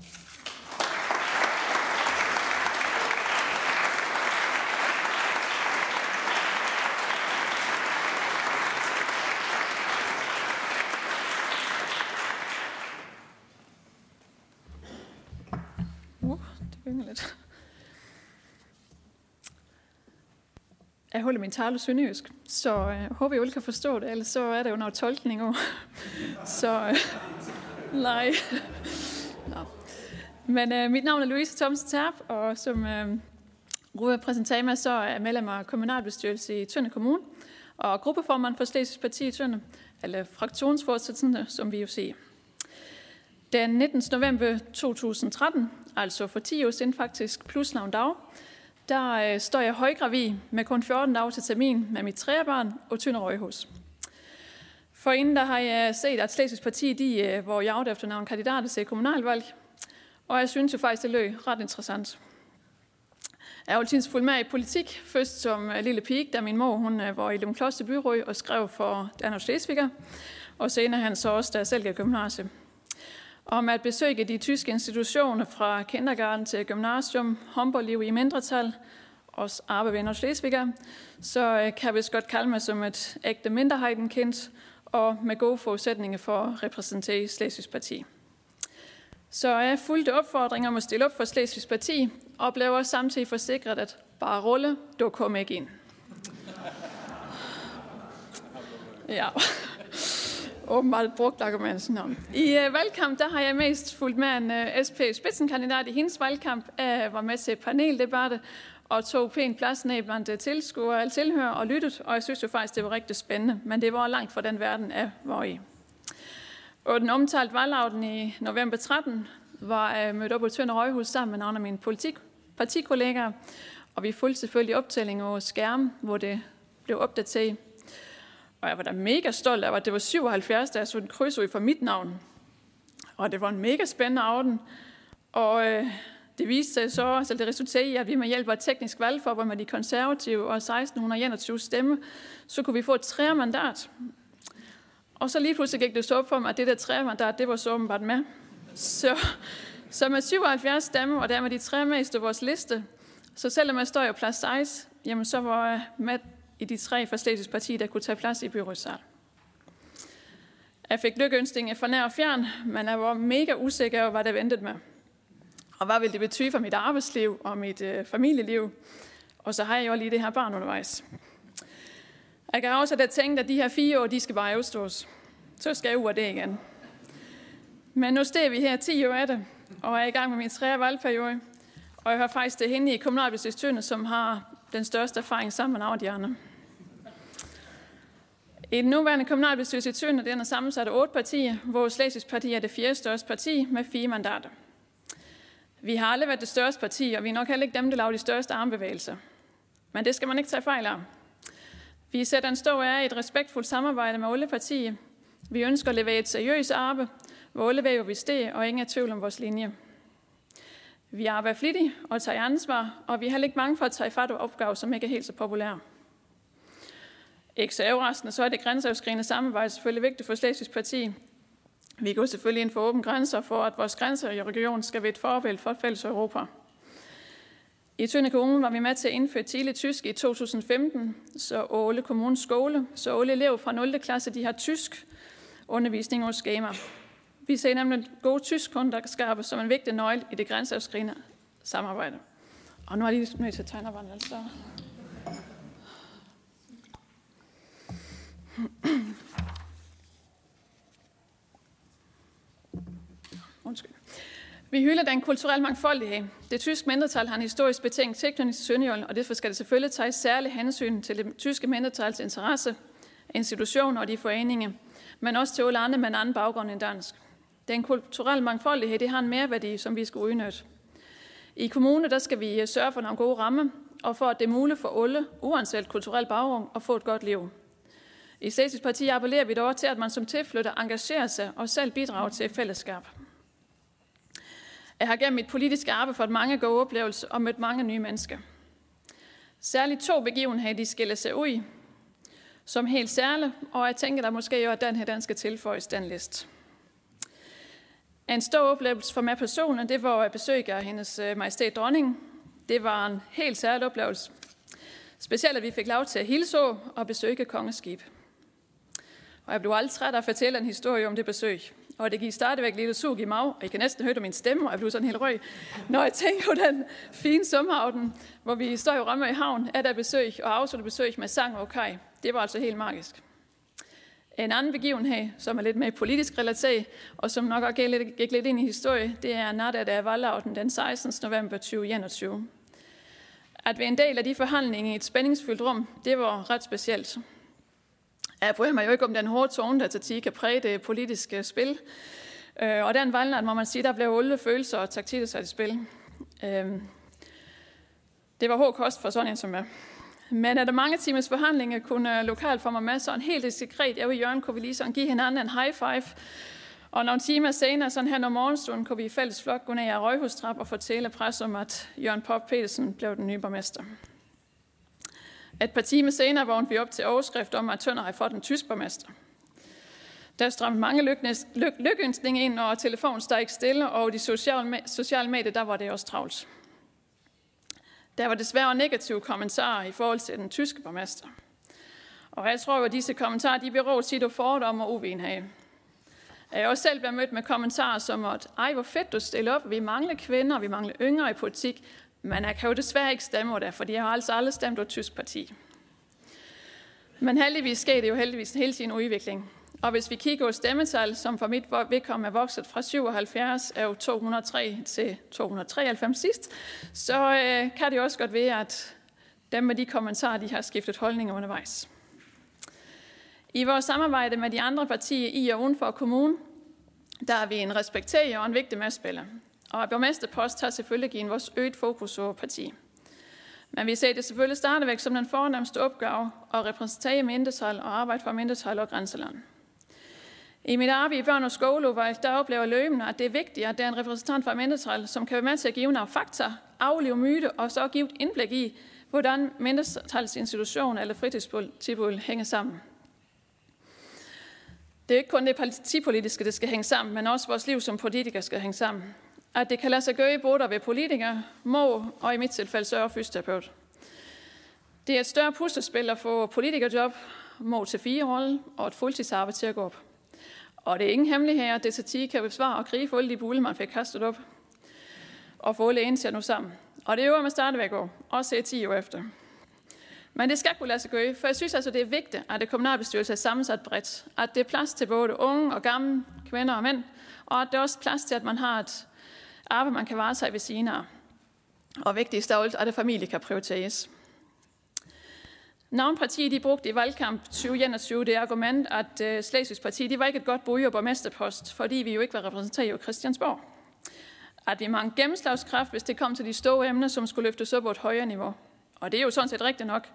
Jeg holder min tale sønderjysk, så jeg øh, håber, I alle kan forstå det, ellers så er det jo noget tolkning over. så øh, nej. Nå. Men øh, mit navn er Louise Thomsen Terp, og som øh, Rue præsenterer mig, så er jeg medlem af kommunalbestyrelse i Tønde Kommune, og gruppeformand for Slesvigs Parti i Tønde, eller fraktionsforsitzende, som vi jo ser. Den 19. november 2013, altså for 10 år siden faktisk, plus navn dag, der øh, står jeg højgravid med kun 14 dage til termin med mit træbarn og Tønder Røghus. For inden der har jeg set, at Slesvigs Parti, de øh, hvor var jagt efter nogle kandidater til kommunalvalg, og jeg synes jo faktisk, det løg ret interessant. Jeg har altid fulgt med i politik, først som øh, lille pige, da min mor hun øh, var i Lumkloster Byrø og skrev for Danmark Slesviger, og senere han så også, da jeg selv gik gymnasiet om at besøge de tyske institutioner fra kindergarten til gymnasium, håndboldliv i mindretal, også arbejde ved Slesviger, så kan jeg vist godt kalde mig som et ægte minderhedenkind, og med gode forudsætninger for at repræsentere Slesvigs Parti. Så jeg fulgte opfordringer om at stille op for Slesvigs Parti, og blev også samtidig forsikret, at bare rulle, du kommer ikke ind. Ja. åbenbart et brugt argument. Sådan I uh, valgkamp, der har jeg mest fulgt med en uh, øh, SP spidsenkandidat i hendes valgkamp. Jeg var med til paneldebatte og tog pænt plads ned blandt øh, tilskuere og tilhører og lyttede, og jeg synes jo faktisk, det var rigtig spændende, men det var langt fra den verden, af, hvor i. Og den omtalte valgaften i november 13 var jeg mødt op på Tønder Røghus sammen med nogle af mine politik, partikollegaer, og vi fulgte selvfølgelig optælling over skærm, hvor det blev opdateret. Og jeg var da mega stolt af, at det var 77, da jeg så en kryds ud for mit navn. Og det var en mega spændende aften. Og øh, det viste sig så, så det resulterede i, at vi med hjælp af teknisk valgforbund med de konservative og 1621 stemme, så kunne vi få et tre mandat. Og så lige pludselig gik det så op for mig, at det der tre mandat, det var så åbenbart med. Så, så med 77 stemmer, og dermed de tre mest af vores liste, så selvom jeg står i plads 6, jamen så var jeg med i de tre forståelsespartier, der kunne tage plads i byrådssal. Jeg fik lykkeønsninger fra nær og fjern, men jeg var mega usikker over, hvad der ventede mig. Og hvad vil det betyde for mit arbejdsliv og mit øh, familieliv? Og så har jeg jo lige det her barn undervejs. Jeg kan også have tænkt, at de her fire år, de skal bare afstås. Så skal jeg ud af det igen. Men nu står vi her 10 år af det, og er i gang med min tredje valgperiode. Og jeg har faktisk det hende i kommunalbestyrelsen, som har den største erfaring sammen med de andre. I den nuværende kommunalbestyrelse i Tønder, den er sammensat af otte partier, hvor Slesvigs Parti er det fjerde største parti med fire mandater. Vi har aldrig været det største parti, og vi er nok heller ikke dem, der laver de største armbevægelser. Men det skal man ikke tage fejl af. Vi sætter en stor ære i et respektfuldt samarbejde med alle partier. Vi ønsker at levere et seriøst arbejde, hvor alle væver vi steg, og ingen er tvivl om vores linje. Vi arbejder flittigt og tager ansvar, og vi har ikke mange for at tage fat på opgaver, som ikke er helt så populære. Ikke så overraskende, så er det grænseoverskridende samarbejde selvfølgelig vigtigt for Slesvigs Parti. Vi går selvfølgelig ind for åbne grænser for, at vores grænser i regionen skal være et forbillede for fælles Europa. I Tønde Kommune var vi med til at indføre tidlig tysk i 2015, så alle Kommunes skole, så alle elever fra 0. klasse, de har tysk undervisning og skema. Vi ser nemlig gode tysk kundskaber som en vigtig nøgle i det grænseoverskridende samarbejde. Og nu er de nødt til at tegne altså. Vi hylder den kulturelle mangfoldighed. Det tyske mindretal har en historisk betinget tilknytning til Sønderjylland, og derfor skal det selvfølgelig tage særlig hensyn til det tyske mindretals interesse, institutioner og de foreninger, men også til alle andre med en anden baggrund end dansk. Den kulturelle mangfoldighed det har en merværdi, som vi skal udnytte. I kommunen der skal vi øh, sørge for nogle gode rammer, og for at det er muligt for alle, uanset kulturel baggrund, at få et godt liv. I Statisk appellerer vi dog til, at man som tilflytter engagerer sig og selv bidrager til fællesskab. Jeg har gennem mit politiske arbejde fået mange gode oplevelser og mødt mange nye mennesker. Særligt to begivenheder, de skiller sig ud som helt særlige, og jeg tænker, der måske jo, at den her den skal tilføjes den liste. En stor oplevelse for mig personen, det var at besøge hendes øh, majestæt dronning. Det var en helt særlig oplevelse. Specielt at vi fik lov til at hilse og besøge kongeskib. Og jeg blev aldrig træt af at fortælle en historie om det besøg. Og det gik stadigvæk lidt sug i mig, og I kan næsten høre min stemme, og jeg blev sådan helt røg. Når jeg tænker på den fine sommeraften, hvor vi står i Rømme i havn, er der besøg og afslutter besøg med sang og kaj. Det var altså helt magisk. En anden begivenhed, som er lidt mere politisk relateret, og som nok også gik lidt, lidt ind i historie, det er natten af valgaften den 16. november 2021. At være en del af de forhandlinger i et spændingsfyldt rum, det var ret specielt. Jeg bryder mig jo ikke om den hårde tone, der til tid kan præge det politiske spil. Øh, og den valgnat må man sige, der blev alle følelser og taktikker sat i spil. Øh, det var hård kost for sådan en som jeg. Men efter mange timers forhandlinger kunne lokalt for mig med sådan helt diskret. Jeg og Jørgen kunne vi lige sådan give hinanden en high five. Og nogle timer senere, sådan her om morgenstunden, kunne vi i fælles flok gå ned ad Røghustrap og fortælle pres om, at Jørgen Pop Petersen blev den nye borgmester. Et par timer senere vågnede vi op til overskrift om, at Tønder har fået en tysk borgmester. Der strømte mange lykønsninger ind, og telefonen stod ikke stille, og de sociale, sociale medier, der var det også travlt. Der var desværre negative kommentarer i forhold til den tyske borgmester. Og jeg tror, at disse kommentarer de beror sit og fordom og uvidenhed. Jeg har også selv været mødt med kommentarer som, at ej, hvor fedt du stiller op, vi mangler kvinder, vi mangler yngre i politik, men jeg kan jo desværre ikke stemme der, fordi jeg har altså aldrig stemt over tysk parti. Men heldigvis sker det jo heldigvis hele tiden udvikling. Og hvis vi kigger på stemmetal, som for mit vedkommende er vokset fra 77 er jo 203 til 293 sidst, så øh, kan det også godt være, at dem med de kommentarer, de har skiftet holdninger undervejs. I vores samarbejde med de andre partier i og uden for kommunen, der er vi en respekterer og en vigtig medspiller. Og borgmesterpost har selvfølgelig givet vores øget fokus på parti. Men vi ser det selvfølgelig stadigvæk som den fornemmeste opgave at repræsentere mindretal og arbejde for mindretal og grænseland. I mit arbejde i børn og skole, der oplever løbende, at det er vigtigt, at der er en repræsentant for mindretal, som kan være med til at give nogle fakta, aflive myte og så give et indblik i, hvordan mindretalsinstitution eller fritidstilbud hænger sammen. Det er ikke kun det partipolitiske, det skal hænge sammen, men også vores liv som politikere skal hænge sammen. At det kan lade sig gøre både ved være politiker, må og i mit tilfælde sørge fysioterapeut. Det er et større puslespil at få politikerjob, må til fire rolle og et fuldtidsarbejde til at gå op. Og det er ingen hemmelighed, at det til 10 kan besvare og krige for alle de bulle, man fik kastet op. Og få lægen til at nå sammen. Og det øver man stadigvæk over, også 10 år efter. Men det skal kunne lade sig gøre, for jeg synes altså, det er vigtigt, at det kommunalbestyrelse er sammensat bredt. At det er plads til både unge og gamle, kvinder og mænd, og at det er også plads til, at man har et arbejde, man kan varetage ved senere. Og vigtigst af alt, at det familie kan prioriteres. Navnpartiet de brugte i valgkamp 2021 det argument, at uh, Slesvigs parti de var ikke et godt bud og borgmesterpost, fordi vi jo ikke var repræsenteret i Christiansborg. At vi mangler gennemslagskraft, hvis det kom til de store emner, som skulle løftes op på et højere niveau. Og det er jo sådan set rigtigt nok.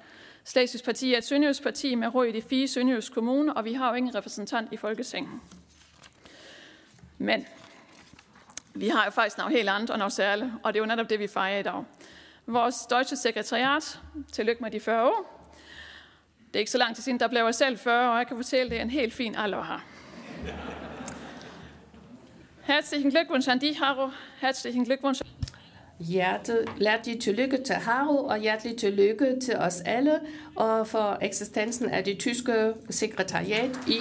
Slesvigs parti er et sønderjysk parti med råd i de fire sønderjyske kommuner, og vi har jo ingen repræsentant i Folketinget. Men vi har jo faktisk noget helt andet og noget særligt, og det er jo netop det, vi fejrer i dag. Vores deutsche sekretariat, tillykke med de 40 år, det er ikke så lang tid siden, der blev jeg selv 40, og jeg kan fortælle, det er en helt fin alder her. Herzlichen Glückwunsch an dich, Haro. Herzlichen Glückwunsch. Hjertelig tillykke til Haro, og hjertelig tillykke til os alle, og for eksistensen af det tyske sekretariat i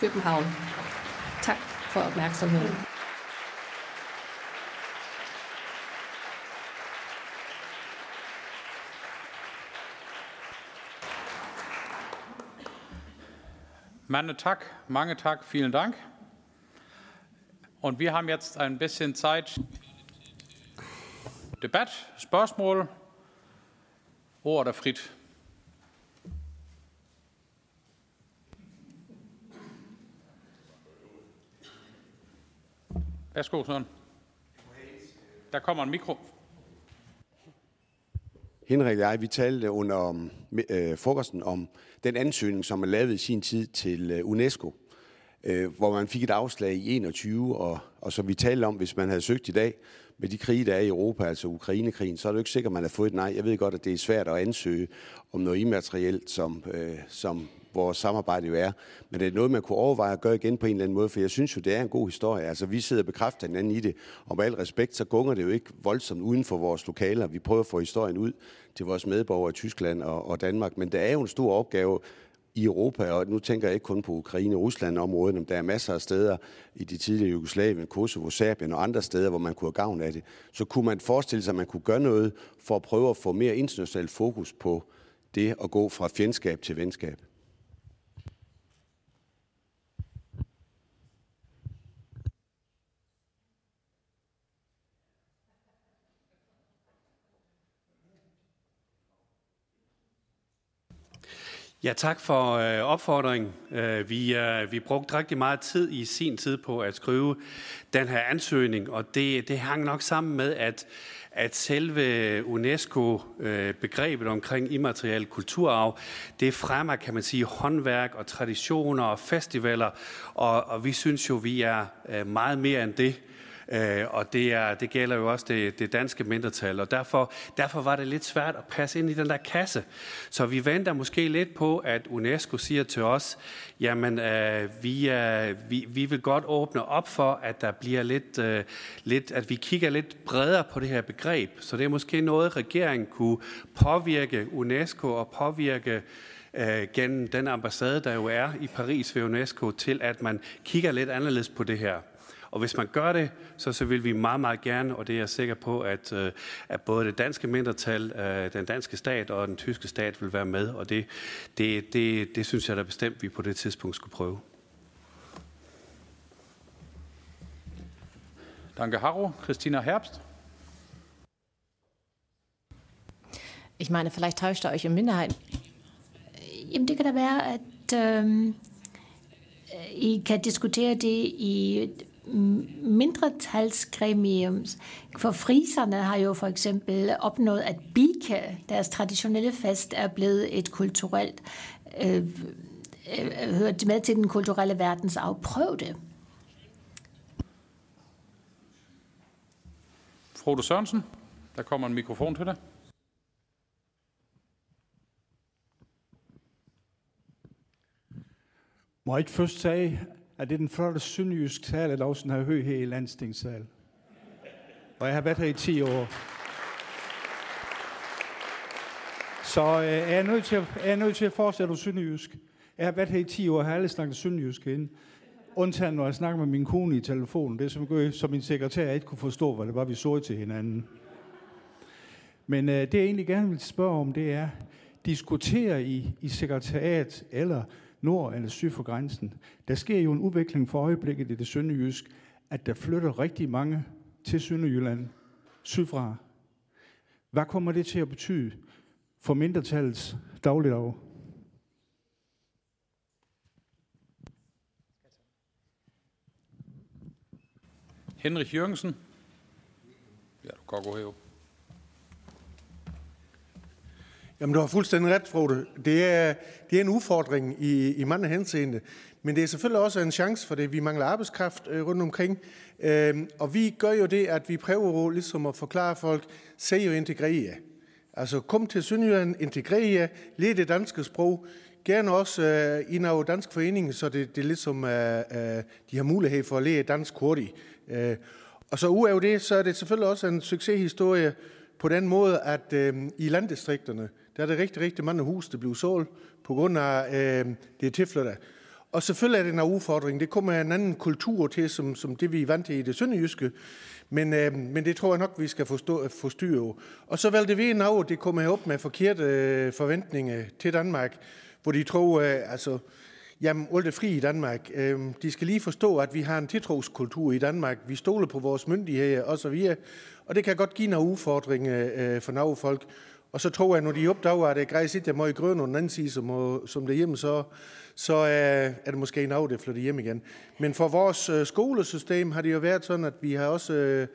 København. Tak for opmærksomheden. Mange tak, mange tak, vielen Dank. Und wir haben jetzt ein bisschen Zeit. Debat, spørgsmål. Ord er frit. Værsgo, Søren. Der kommer en mikro. Henrik og jeg, vi talte under øh, frokosten om den ansøgning, som er lavet i sin tid til øh, UNESCO, øh, hvor man fik et afslag i 21, og, og som vi talte om, hvis man havde søgt i dag, med de krige, der er i Europa, altså Ukrainekrigen, så er det jo ikke sikkert, at man har fået et nej. Jeg ved godt, at det er svært at ansøge om noget immaterielt, som, øh, som vores samarbejde jo er. Men det er noget, man kunne overveje at gøre igen på en eller anden måde, for jeg synes jo, det er en god historie. Altså, vi sidder og bekræfter hinanden i det, og med al respekt, så gunger det jo ikke voldsomt uden for vores lokaler. Vi prøver at få historien ud til vores medborgere i Tyskland og, og Danmark, men der er jo en stor opgave i Europa, og nu tænker jeg ikke kun på Ukraine og Rusland-området, men der er masser af steder i de tidligere Jugoslavien, Kosovo, Serbien og andre steder, hvor man kunne have gavn af det. Så kunne man forestille sig, at man kunne gøre noget for at prøve at få mere internationalt fokus på det at gå fra fjendskab til venskab. Ja, tak for øh, opfordringen. Øh, vi, øh, vi brugte rigtig meget tid i sin tid på at skrive den her ansøgning, og det, det hang nok sammen med, at, at selve UNESCO-begrebet øh, omkring immateriel kulturarv, det fremmer, kan man sige, håndværk og traditioner og festivaler, og, og vi synes jo, vi er øh, meget mere end det. Øh, og det, er, det gælder jo også det, det danske mindretal, og derfor, derfor var det lidt svært at passe ind i den der kasse. Så vi venter måske lidt på, at UNESCO siger til os, jamen øh, vi, øh, vi, vi vil godt åbne op for, at der bliver lidt, øh, lidt, at vi kigger lidt bredere på det her begreb. Så det er måske noget, regeringen kunne påvirke UNESCO og påvirke øh, gennem den ambassade, der jo er i Paris ved UNESCO, til at man kigger lidt anderledes på det her. Og hvis man gør det, så, så vil vi meget, meget gerne, og det er jeg sikker på, at, øh, at både det danske mindretal, øh, den danske stat og den tyske stat vil være med. Og det, det, det, det synes jeg da bestemt, vi på det tidspunkt skulle prøve. Danke, Harro. Christina Herbst. Ich meine, vielleicht täuscht ihr euch im Minderheit. Jamen, det kan da være, at øh, I kan diskutere det i mindretalsgremium. For friserne har jo for eksempel opnået, at Bike, deres traditionelle fest, er blevet et kulturelt, øh, øh, hørt med til den kulturelle verdens afprøv det. Frode Sørensen, der kommer en mikrofon til dig. Må jeg ikke først sige, at det er den første sønderjysk tale, jeg også har hørt her i landstingssal. Og jeg har været her i 10 år. Så øh, jeg, er nødt til at, jeg er nødt til at fortsætte på sønderjysk. Jeg har været her i 10 år, og har alle snakket sønderjysk ind. Undtagen, når jeg snakker med min kone i telefonen. Det er som, gør, som min sekretær ikke kunne forstå, hvad det var, vi så til hinanden. Men øh, det, jeg egentlig gerne vil spørge om, det er, diskuterer I i sekretariat eller nord eller syd for grænsen. Der sker jo en udvikling for øjeblikket i det sønderjysk, at der flytter rigtig mange til Sønderjylland sydfra. Hvad kommer det til at betyde for mindretallets dagligdag? Henrik Jørgensen. Ja, du kan gå herop. Jamen, du har fuldstændig ret, Frode. Det er, det er en udfordring i, i mange henseende. Men det er selvfølgelig også en chance for det. Vi mangler arbejdskraft øh, rundt omkring. Øhm, og vi gør jo det, at vi prøver ligesom at forklare folk, se jo integrere. Altså kom til Sønderjylland, integrere, lær det danske sprog. Gerne også øh, i en dansk forening, så det, det ligesom, øh, øh, de har mulighed for at lære dansk hurtigt. Øh, og så udover det, så er det selvfølgelig også en succeshistorie på den måde, at øh, i landdistrikterne, der er det rigtig, rigtig mange hus, der bliver solgt på grund af øh, det tilflytter. Og selvfølgelig er det en udfordring. Det kommer en anden kultur til, som, som det vi er vant til i det sønderjyske. Men, øh, men det tror jeg nok, vi skal forstå, forstyrre. Og så valgte vi en af, det kommer op med forkerte øh, forventninger til Danmark, hvor de tror, øh, altså, jamen, alt er fri i Danmark. Øh, de skal lige forstå, at vi har en tiltroskultur i Danmark. Vi stoler på vores myndigheder osv. Og det kan godt give nogle udfordringer øh, for nogle folk. Og så tror jeg, når de opdager, at det græs ikke er meget grøn og den anden side, som, som hjemme, så, så er, er det måske en af, det flytter hjem igen. Men for vores øh, skolesystem har det jo været sådan, at vi har også, øh,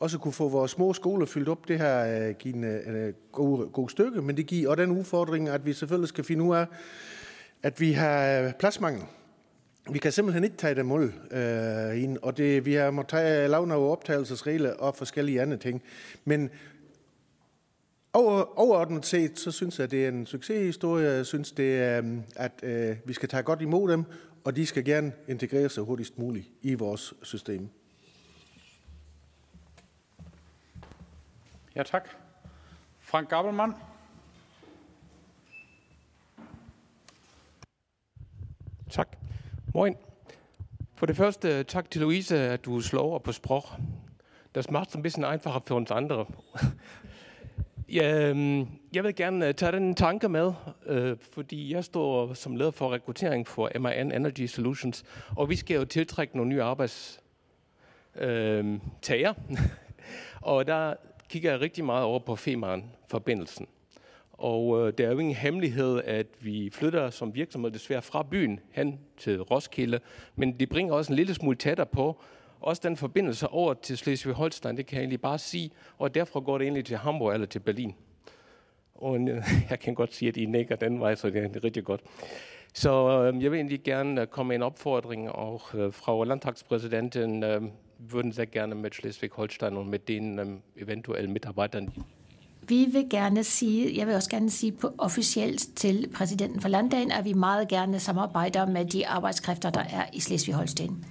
også kunne få vores små skoler fyldt op. Det her øh, giver øh, en øh, god, god stykke, men det giver også den udfordring, at vi selvfølgelig skal finde ud af, at vi har pladsmangel. Vi kan simpelthen ikke tage det mål øh, ind, og det, vi har måttet lave nogle optagelsesregler og forskellige andre ting. Men over, overordnet set, så synes jeg, at det er en succeshistorie. Jeg synes, det er, at øh, vi skal tage godt imod dem, og de skal gerne integrere sig hurtigst muligt i vores system. Ja, tak. Frank Gabelmann. Tak. Moin. For det første, tak til Louise, at du slår over på sprog. Das macht es ein bisschen einfacher für uns andere. Ja, jeg vil gerne øh, tage den tanke med, øh, fordi jeg står som leder for rekruttering for MIN Energy Solutions, og vi skal jo tiltrække nogle nye arbejdstager. Øhm, øh, og der kigger jeg rigtig meget over på Femern-forbindelsen. Og øh, det er jo ingen hemmelighed, at vi flytter som virksomhed desværre fra byen hen til Roskilde, men det bringer også en lille smule tættere på, også den forbindelse over til Slesvig-Holstein, det kan jeg egentlig bare sige, og derfra går det egentlig til Hamburg eller til Berlin. Og øh, jeg kan godt sige, at I nikker den vej, så det er rigtig godt. Så øh, jeg vil egentlig gerne øh, komme med en opfordring, og øh, fra landtagspræsidenten øh, würden sehr gerne med Schleswig-Holstein og med den øh, eventuelle medarbejderne. Vi vil gerne sige, jeg vil også gerne sige på officielt til præsidenten for landdagen, at vi meget gerne samarbejder med de arbejdskræfter, der er i Slesvig-Holstein.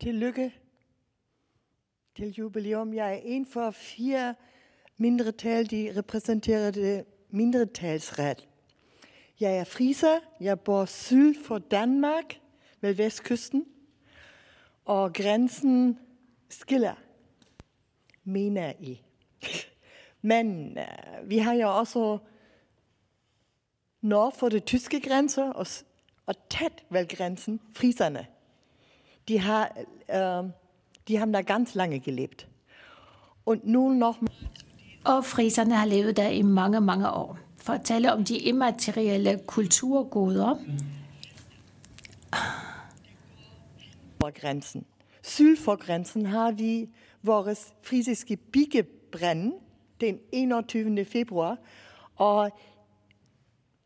Tillykke til jubilæum. Jeg er en for fire mindretal, de repræsenterer det mindretalsret. Jeg er friser, jeg bor syd for Danmark, ved vestkysten, og grænsen skiller, mener I. Men uh, vi har jo også nord for det tyske grænser og, og tæt ved grænsen, friserne. De har, øh, de har der ganz lange gelebt. Og nu noch og friserne har levet der i mange, mange år. For at tale om de immaterielle kulturgoder. For grænsen. Syd for grænsen har vi vores frisiske bikkebrænde den 21. februar. Og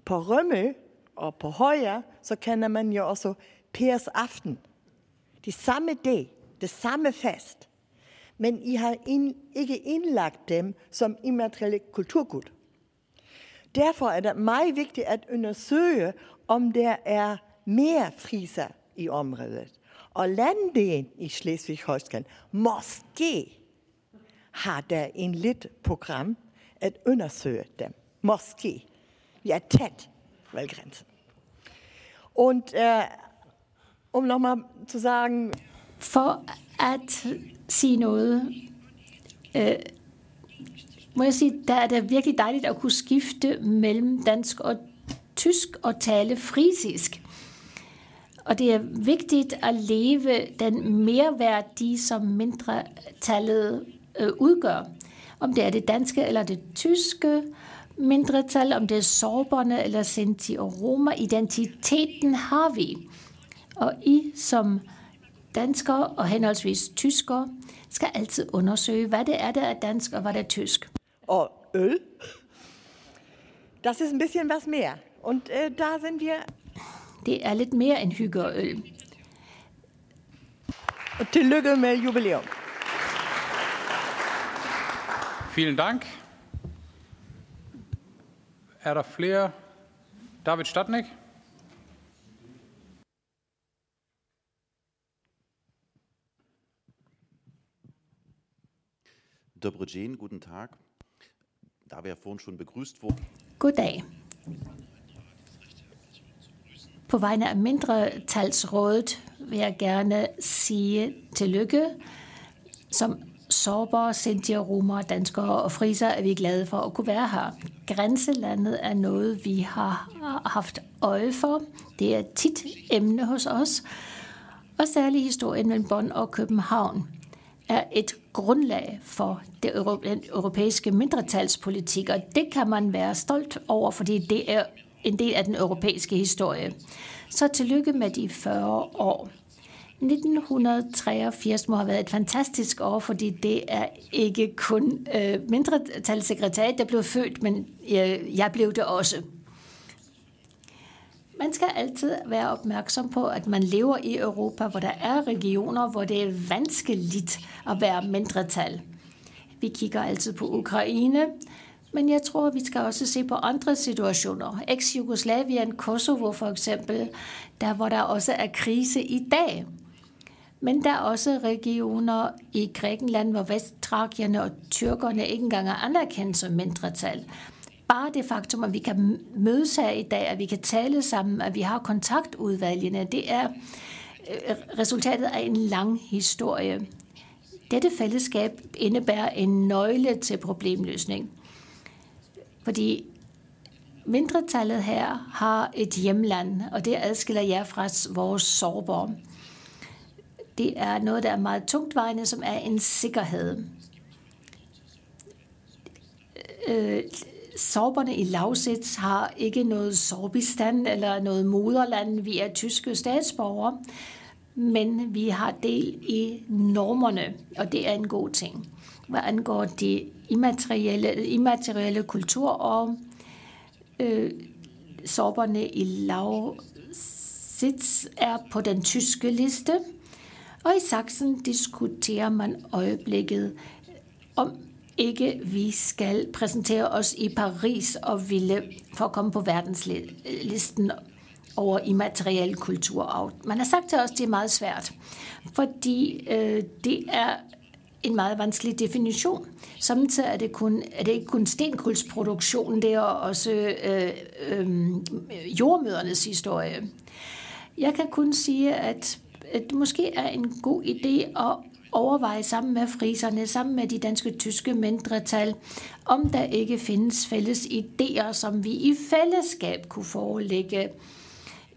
på Rømme og på Højer, så kender man jo også Pers Aften. De samme dag, det samme fest men I har ind, ikke indlagt dem som immaterielle kulturgud. Derfor er det meget vigtigt at undersøge, om der er mere friser i området. Og landet i Slesvig-Holstein måske har der en lidt program at undersøge dem. Måske. Vi er tæt ved grænsen. Und äh, um nochmal zu sagen... For at sige noget, øh, må jeg sige, der er det virkelig dejligt at kunne skifte mellem dansk og tysk og tale frisisk. Og det er vigtigt at leve den merværdi, som mindretallet øh, udgør. Om det er det danske eller det tyske mindretal, om det er sorberne eller sinti og roma, identiteten har vi. Og I som danskere og henholdsvis tyskere skal altid undersøge, hvad det er, der er dansk og hvad der er tysk. Og øl. Das ist ein bisschen was mehr. Und äh, da sind wir... Det er lidt mere end hygge og øl. Og tillykke med jubilæum. Vielen Dank. Er der flere? David Stadnik? Dobrodzień, guten Tag. Da wir vorhin schon begrüßt wurden. Goddag. På vegne af mindretalsrådet vil jeg gerne sige tillykke. Som sårbare sintier, romer, danskere og friser er vi glade for at kunne være her. Grænselandet er noget, vi har haft øje for. Det er tit emne hos os. Og særlig historien mellem Bonn og København er et grundlag for det den europæiske mindretalspolitik, og det kan man være stolt over, fordi det er en del af den europæiske historie. Så tillykke med de 40 år. 1983 må have været et fantastisk år, fordi det er ikke kun øh, mindretalssekretariat, der blev født, men øh, jeg blev det også. Man skal altid være opmærksom på, at man lever i Europa, hvor der er regioner, hvor det er vanskeligt at være mindretal. Vi kigger altid på Ukraine, men jeg tror, vi skal også se på andre situationer. Ex-Jugoslavien, Kosovo for eksempel, der hvor der også er krise i dag. Men der er også regioner i Grækenland, hvor vesttrakierne og tyrkerne ikke engang er anerkendt som mindretal bare det faktum, at vi kan mødes her i dag, at vi kan tale sammen, at vi har kontaktudvalgene, det er øh, resultatet af en lang historie. Dette fællesskab indebærer en nøgle til problemløsning. Fordi mindretallet her har et hjemland, og det adskiller jer fra vores sårbare. Det er noget, der er meget tungtvejende, som er en sikkerhed. Øh, sorberne i Lausitz har ikke noget sorbistand eller noget moderland. Vi er tyske statsborgere, men vi har del i normerne, og det er en god ting. Hvad angår de immaterielle, immaterielle kultur og øh, sorberne i Lausitz er på den tyske liste, og i Sachsen diskuterer man øjeblikket om ikke, vi skal præsentere os i Paris og ville for at komme på verdenslisten over immateriel kulturarv. Man har sagt til os, at det er meget svært, fordi øh, det er en meget vanskelig definition. Samtidig er det, kun, er det ikke kun stenkulsproduktionen, det er også øh, øh, jordmødernes historie. Jeg kan kun sige, at, at det måske er en god idé at overveje sammen med friserne, sammen med de danske tyske mindretal, om der ikke findes fælles idéer, som vi i fællesskab kunne forelægge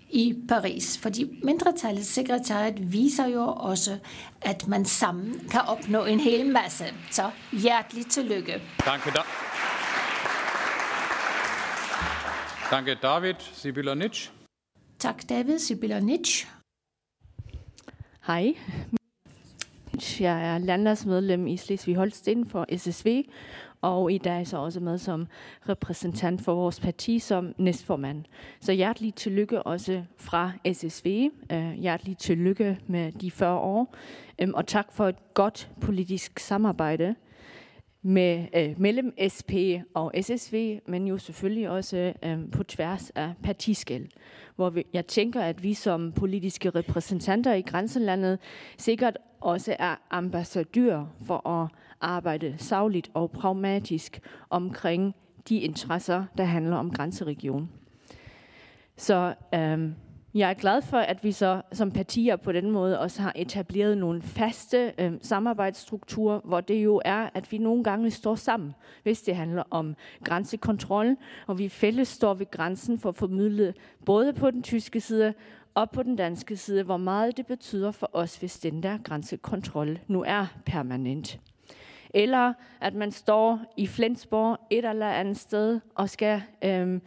i Paris. Fordi mindretallets sekretariat viser jo også, at man sammen kan opnå en hel masse. Så hjerteligt tillykke. Danke, da Danke David Sibilonic. Tak David Sibilonic. Hej. Jeg er landdagsmedlem i Slesvig-Holsten for SSV, og i dag så også med som repræsentant for vores parti som næstformand. Så hjertelig tillykke også fra SSV. Øh, hjertelig tillykke med de 40 år, øhm, og tak for et godt politisk samarbejde med øh, mellem SP og SSV, men jo selvfølgelig også øh, på tværs af partiskæld. Hvor vi, jeg tænker, at vi som politiske repræsentanter i grænselandet sikkert også er ambassadør for at arbejde savligt og pragmatisk omkring de interesser, der handler om grænseregionen. Så øh, jeg er glad for, at vi så som partier på den måde også har etableret nogle faste øh, samarbejdsstrukturer, hvor det jo er, at vi nogle gange står sammen, hvis det handler om grænsekontrol, og vi fælles står ved grænsen for at formidle både på den tyske side og på den danske side, hvor meget det betyder for os, hvis den der grænsekontrol nu er permanent. Eller at man står i Flensborg et eller andet sted og skal, øhm,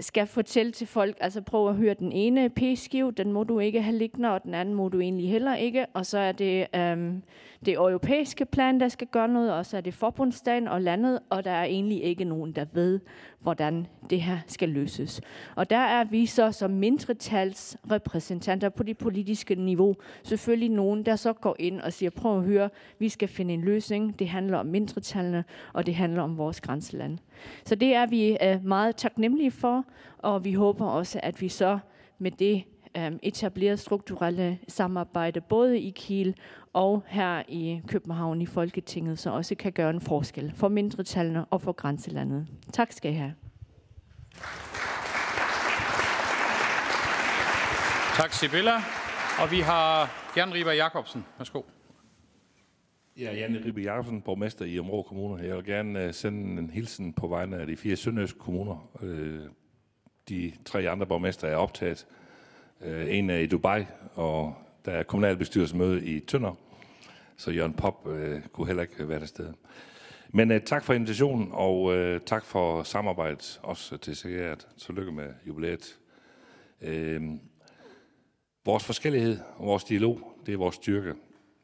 skal fortælle til folk, altså prøv at høre den ene p-skiv, den må du ikke have liggende, og den anden må du egentlig heller ikke. Og så er det øhm, det europæiske plan, der skal gøre noget, og så er det forbundsdagen og landet, og der er egentlig ikke nogen, der ved, hvordan det her skal løses. Og der er vi så som mindretalsrepræsentanter på det politiske niveau selvfølgelig nogen, der så går ind og siger, prøv at høre, vi skal finde en løsning. Det handler om mindretallene, og det handler om vores grænseland. Så det er vi øh, meget taknemmelige for, og vi håber også, at vi så med det øhm, etableret strukturelle samarbejde, både i Kiel og her i København i Folketinget, så også kan gøre en forskel for mindretallene og for grænselandet. Tak skal I have. Tak, Sibilla. Og vi har Jan Riber Jacobsen. Værsgo. Ja, Janne Ribe Jacobsen, borgmester i Områ Kommune. Jeg vil gerne uh, sende en hilsen på vegne af de fire sønderjyske kommuner. Uh, de tre andre borgmester er optaget. Øh, en er i Dubai, og der er kommunalbestyrelsesmøde i Tønder, så Jørgen Pop øh, kunne heller ikke være der sted. Men øh, tak for invitationen, og øh, tak for samarbejdet, også til sekretariat. Tillykke med jubilæet. Øh, vores forskellighed og vores dialog, det er vores styrke.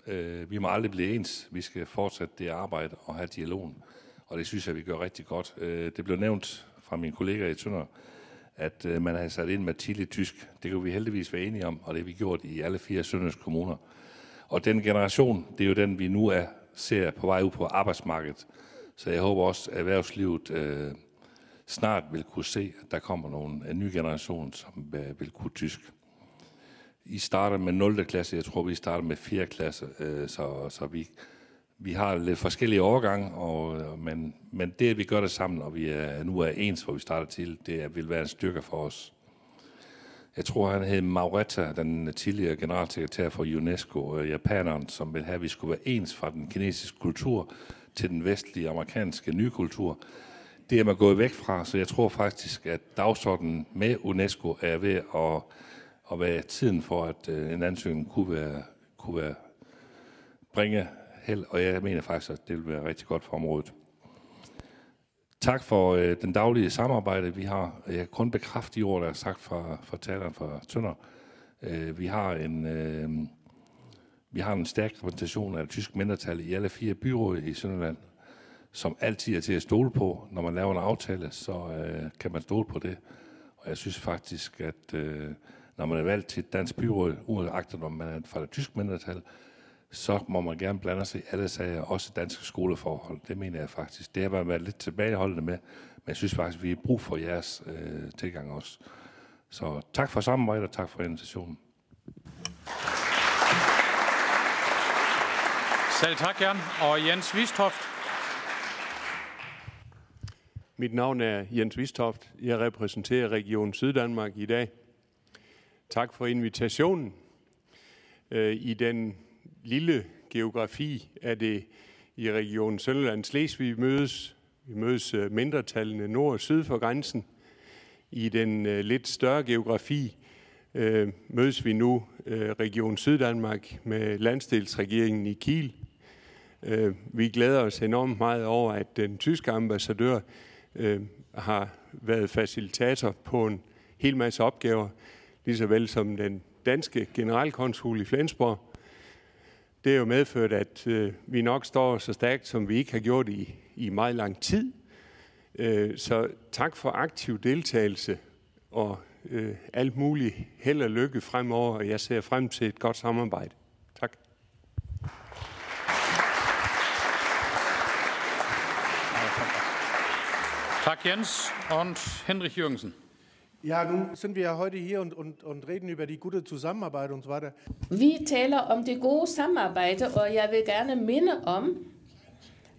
Øh, vi må aldrig blive ens. Vi skal fortsætte det arbejde og have dialogen. Og det synes jeg, vi gør rigtig godt. Øh, det blev nævnt fra mine kollegaer i Tønder, at øh, man har sat ind med tidligt tysk. Det kunne vi heldigvis være enige om, og det har vi gjort i alle fire Sønderjyske kommuner. Og den generation, det er jo den, vi nu er, ser på vej ud på arbejdsmarkedet. Så jeg håber også, at erhvervslivet øh, snart vil kunne se, at der kommer nogle, en ny generation, som øh, vil kunne tysk. I starter med 0. klasse, jeg tror, vi starter med 4. klasse, øh, så, så vi, vi har lidt forskellige overgange, og, men, men det, at vi gør det sammen, og vi er, nu er ens, hvor vi starter til, det vil være en styrke for os. Jeg tror, han hed Mauretta, den tidligere generalsekretær for UNESCO, øh, japaneren, som vil have, at vi skulle være ens fra den kinesiske kultur til den vestlige amerikanske nye kultur. Det er man gået væk fra, så jeg tror faktisk, at dagsordenen med UNESCO er ved at og være tiden for, at øh, en ansøgning kunne være, kunne være bringe held, og jeg mener faktisk, at det vil være rigtig godt for området. Tak for øh, den daglige samarbejde, vi har. Jeg kan kun bekræfte de ord, der er sagt fra, fra taleren fra Tønder. Øh, vi har en... Øh, vi har en stærk repræsentation af det tyske mindretal i alle fire byråd i Sønderland, som altid er til at stole på. Når man laver en aftale, så øh, kan man stole på det. Og jeg synes faktisk, at øh, når man er valgt til et dansk byråd, uagtet om man er fra det tyske mindretal, så må man gerne blande sig i alle sager, også danske skoleforhold. Det mener jeg faktisk. Det har man været lidt tilbageholdende med, men jeg synes faktisk, vi har brug for jeres øh, tilgang også. Så tak for samarbejdet, og tak for invitationen. Selv tak, Jan. Og Jens Vistoft. Mit navn er Jens Vistoft. Jeg repræsenterer Region Syddanmark i dag. Tak for invitationen. Øh, I den lille geografi er det i regionen Sønderland Slesvig mødes. Vi mødes øh, mindretallene nord og syd for grænsen. I den øh, lidt større geografi øh, mødes vi nu øh, Region Syddanmark med landsdelsregeringen i Kiel. Øh, vi glæder os enormt meget over, at den tyske ambassadør øh, har været facilitator på en hel masse opgaver, lige så vel som den danske generalkonsul i Flensborg. Det er jo medført, at øh, vi nok står så stærkt, som vi ikke har gjort i, i meget lang tid. Øh, så tak for aktiv deltagelse og øh, alt muligt held og lykke fremover, og jeg ser frem til et godt samarbejde. Tak. Tak Jens und Henrich Jürgensen. Ja, nun sind wir ja heute hier und, und, und reden über die gute Zusammenarbeit und so weiter. Vi taler om det gode samarbejde, og jeg vil gerne minde om,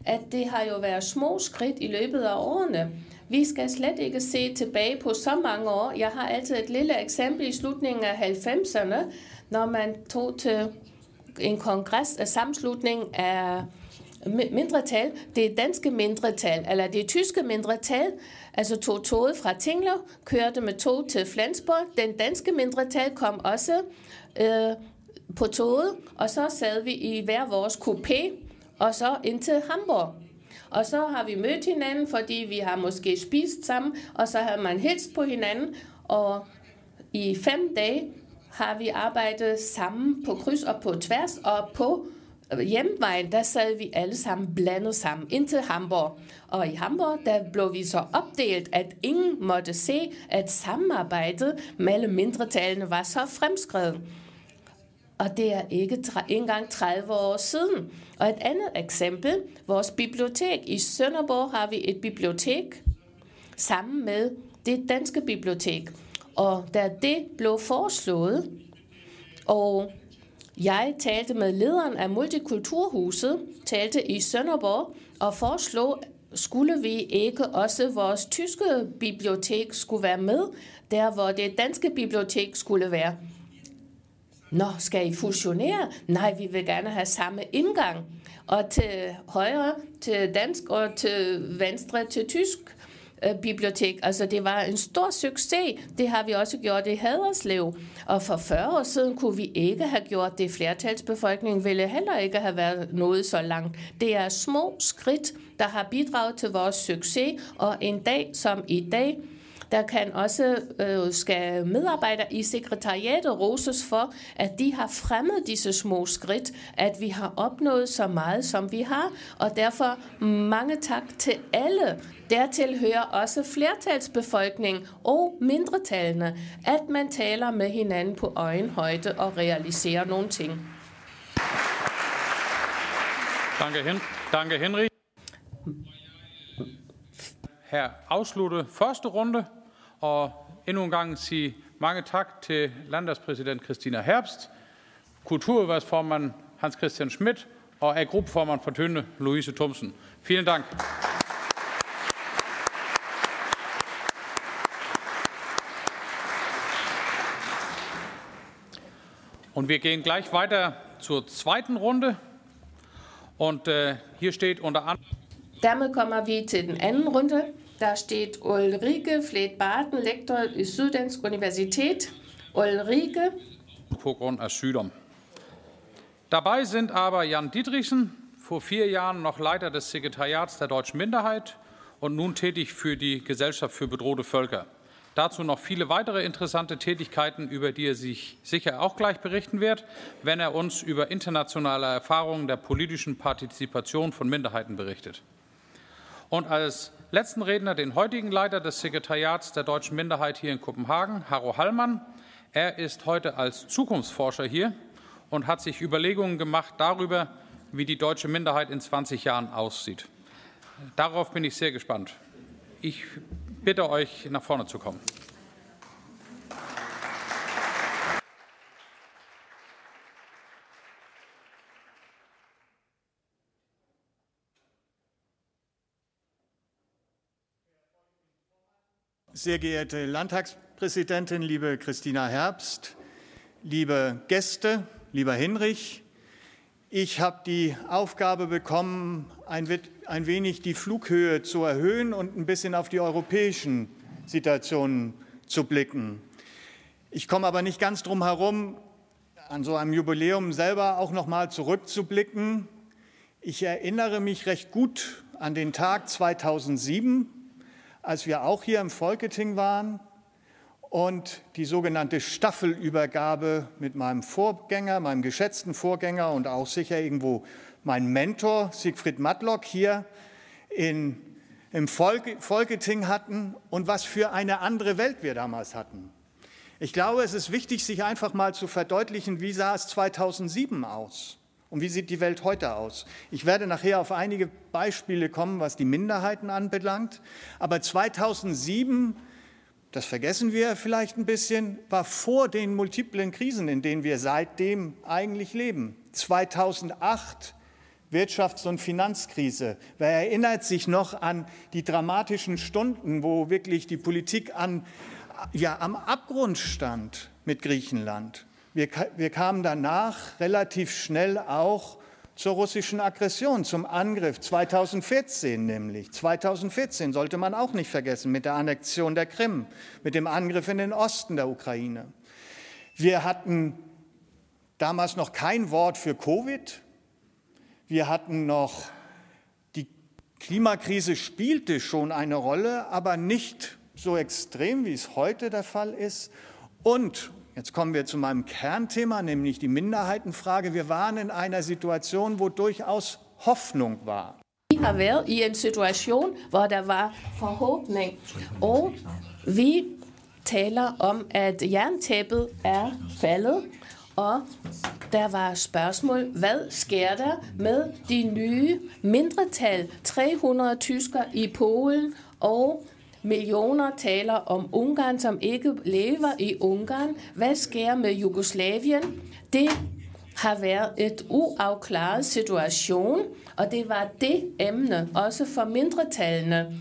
at det har jo været små skridt i løbet af årene. Vi skal slet ikke se tilbage på så mange år. Jeg har altid et lille eksempel i slutningen af 90'erne, når man tog til en kongres af sammenslutning af mindretal, det danske mindretal, eller det tyske mindretal, altså tog toget fra Tinglev, kørte med tog til Flensborg. Den danske mindretal kom også øh, på toget, og så sad vi i hver vores coupé, og så ind til Hamburg. Og så har vi mødt hinanden, fordi vi har måske spist sammen, og så har man hilst på hinanden, og i fem dage har vi arbejdet sammen på kryds og på tværs, og på hjemvejen, der sad vi alle sammen blandet sammen ind til Hamburg. Og i Hamburg, der blev vi så opdelt, at ingen måtte se, at samarbejdet mellem mindretallene var så fremskrevet. Og det er ikke engang 30 år siden. Og et andet eksempel, vores bibliotek. I Sønderborg har vi et bibliotek sammen med det danske bibliotek. Og da det blev foreslået, og jeg talte med lederen af Multikulturhuset, talte i Sønderborg, og foreslog, skulle vi ikke også vores tyske bibliotek skulle være med, der hvor det danske bibliotek skulle være. Nå, skal I fusionere? Nej, vi vil gerne have samme indgang. Og til højre til dansk og til venstre til tysk Øh, bibliotek. Altså det var en stor succes. Det har vi også gjort i Haderslev. Og for 40 år siden kunne vi ikke have gjort det. Flertalsbefolkningen ville heller ikke have været nået så langt. Det er små skridt, der har bidraget til vores succes. Og en dag som i dag, der kan også øh, skal medarbejdere i sekretariatet roses for, at de har fremmet disse små skridt, at vi har opnået så meget, som vi har. Og derfor mange tak til alle. Dertil hører også flertalsbefolkningen og mindretallene, at man taler med hinanden på øjenhøjde og realiserer nogle ting. Danke, Hen Danke Henrik. Her afslutte første runde, og endnu en gang sige mange tak til landagspræsident Christina Herbst, kulturudvalgsformand Hans Christian Schmidt og af gruppeformand for Tønde, Louise Thomsen. Vielen Dank. Und wir gehen gleich weiter zur zweiten Runde. Und äh, hier steht unter anderem. Dermed kommer vi til den anden runde. Der steht Ulrike Flet-Barten, lektor Syddansk Universität. Ulrike. På grund af sygdom. Dabei sind aber Jan Dietrichsen, vor vier Jahren noch Leiter des Sekretariats der deutschen Minderheit und nun tätig für die Gesellschaft für bedrohte Völker. Dazu noch viele weitere interessante Tätigkeiten, über die er sich sicher auch gleich berichten wird, wenn er uns über internationale Erfahrungen der politischen Partizipation von Minderheiten berichtet. Und als letzten Redner den heutigen Leiter des Sekretariats der deutschen Minderheit hier in Kopenhagen, Harro Hallmann. Er ist heute als Zukunftsforscher hier und hat sich Überlegungen gemacht darüber, wie die deutsche Minderheit in 20 Jahren aussieht. Darauf bin ich sehr gespannt. Ich bitte euch, nach vorne zu kommen. Sehr geehrte Landtagspräsidentin, liebe Christina Herbst, liebe Gäste, lieber Henrich, Ich habe die Aufgabe bekommen, ein, ein wenig die Flughöhe zu erhöhen und ein bisschen auf die europäischen Situationen zu blicken. Ich komme aber nicht ganz drum herum, an so einem Jubiläum selber auch noch mal zurückzublicken. Ich erinnere mich recht gut an den Tag 2007, als wir auch hier im Folketing waren und die sogenannte Staffelübergabe mit meinem Vorgänger, meinem geschätzten Vorgänger und auch sicher irgendwo mein Mentor Siegfried Matlock hier in, im Volke, Folketing hatten und was für eine andere Welt wir damals hatten. Ich glaube, es ist wichtig, sich einfach mal zu verdeutlichen, wie sah es 2007 aus und wie sieht die Welt heute aus. Ich werde nachher auf einige Beispiele kommen, was die Minderheiten anbelangt. Aber 2007 das vergessen wir vielleicht ein bisschen, war vor den multiplen Krisen, in denen wir seitdem eigentlich leben. 2008 Wirtschafts- und Finanzkrise. Wer erinnert sich noch an die dramatischen Stunden, wo wirklich die Politik an, ja, am Abgrund stand mit Griechenland? Wir, wir kamen danach relativ schnell auch zur russischen Aggression, zum Angriff 2014 nämlich. 2014 sollte man auch nicht vergessen mit der Annexion der Krim, mit dem Angriff in den Osten der Ukraine. Wir hatten damals noch kein Wort für Covid. Wir hatten noch, die Klimakrise spielte schon eine Rolle, aber nicht so extrem, wie es heute der Fall ist. Und Jetzt kommen wir zu meinem Kernthema, nämlich die Minderheitenfrage. Wir waren in einer Situation, wo durchaus Hoffnung var. Vi har været i en situation, hvor der var forhåbning, og vi taler om, at jerntæppet er faldet, og der var spørgsmål, hvad sker der med de nye mindretal, 300 tysker i Polen og Millioner taler om Ungarn, som ikke lever i Ungarn. Hvad sker med Jugoslavien? Det har været et uafklaret situation, og det var det emne også for mindretallene.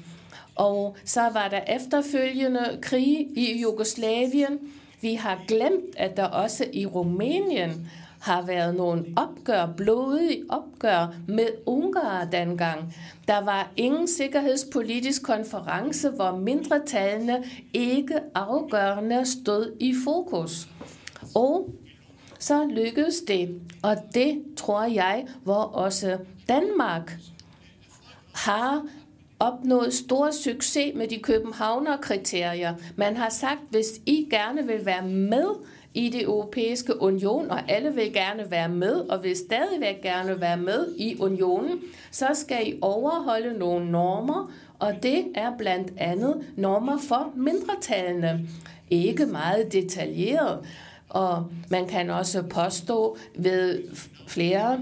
Og så var der efterfølgende krig i Jugoslavien. Vi har glemt, at der også i Rumænien har været nogle opgør, blodige opgør med Ungarn dengang. Der var ingen sikkerhedspolitisk konference, hvor mindretallene ikke afgørende stod i fokus. Og så lykkedes det, og det tror jeg, hvor også Danmark har opnået stor succes med de Københavner-kriterier. Man har sagt, hvis I gerne vil være med i det europæiske union, og alle vil gerne være med, og vil stadigvæk gerne være med i unionen, så skal I overholde nogle normer, og det er blandt andet normer for mindretallene. Ikke meget detaljeret, og man kan også påstå ved flere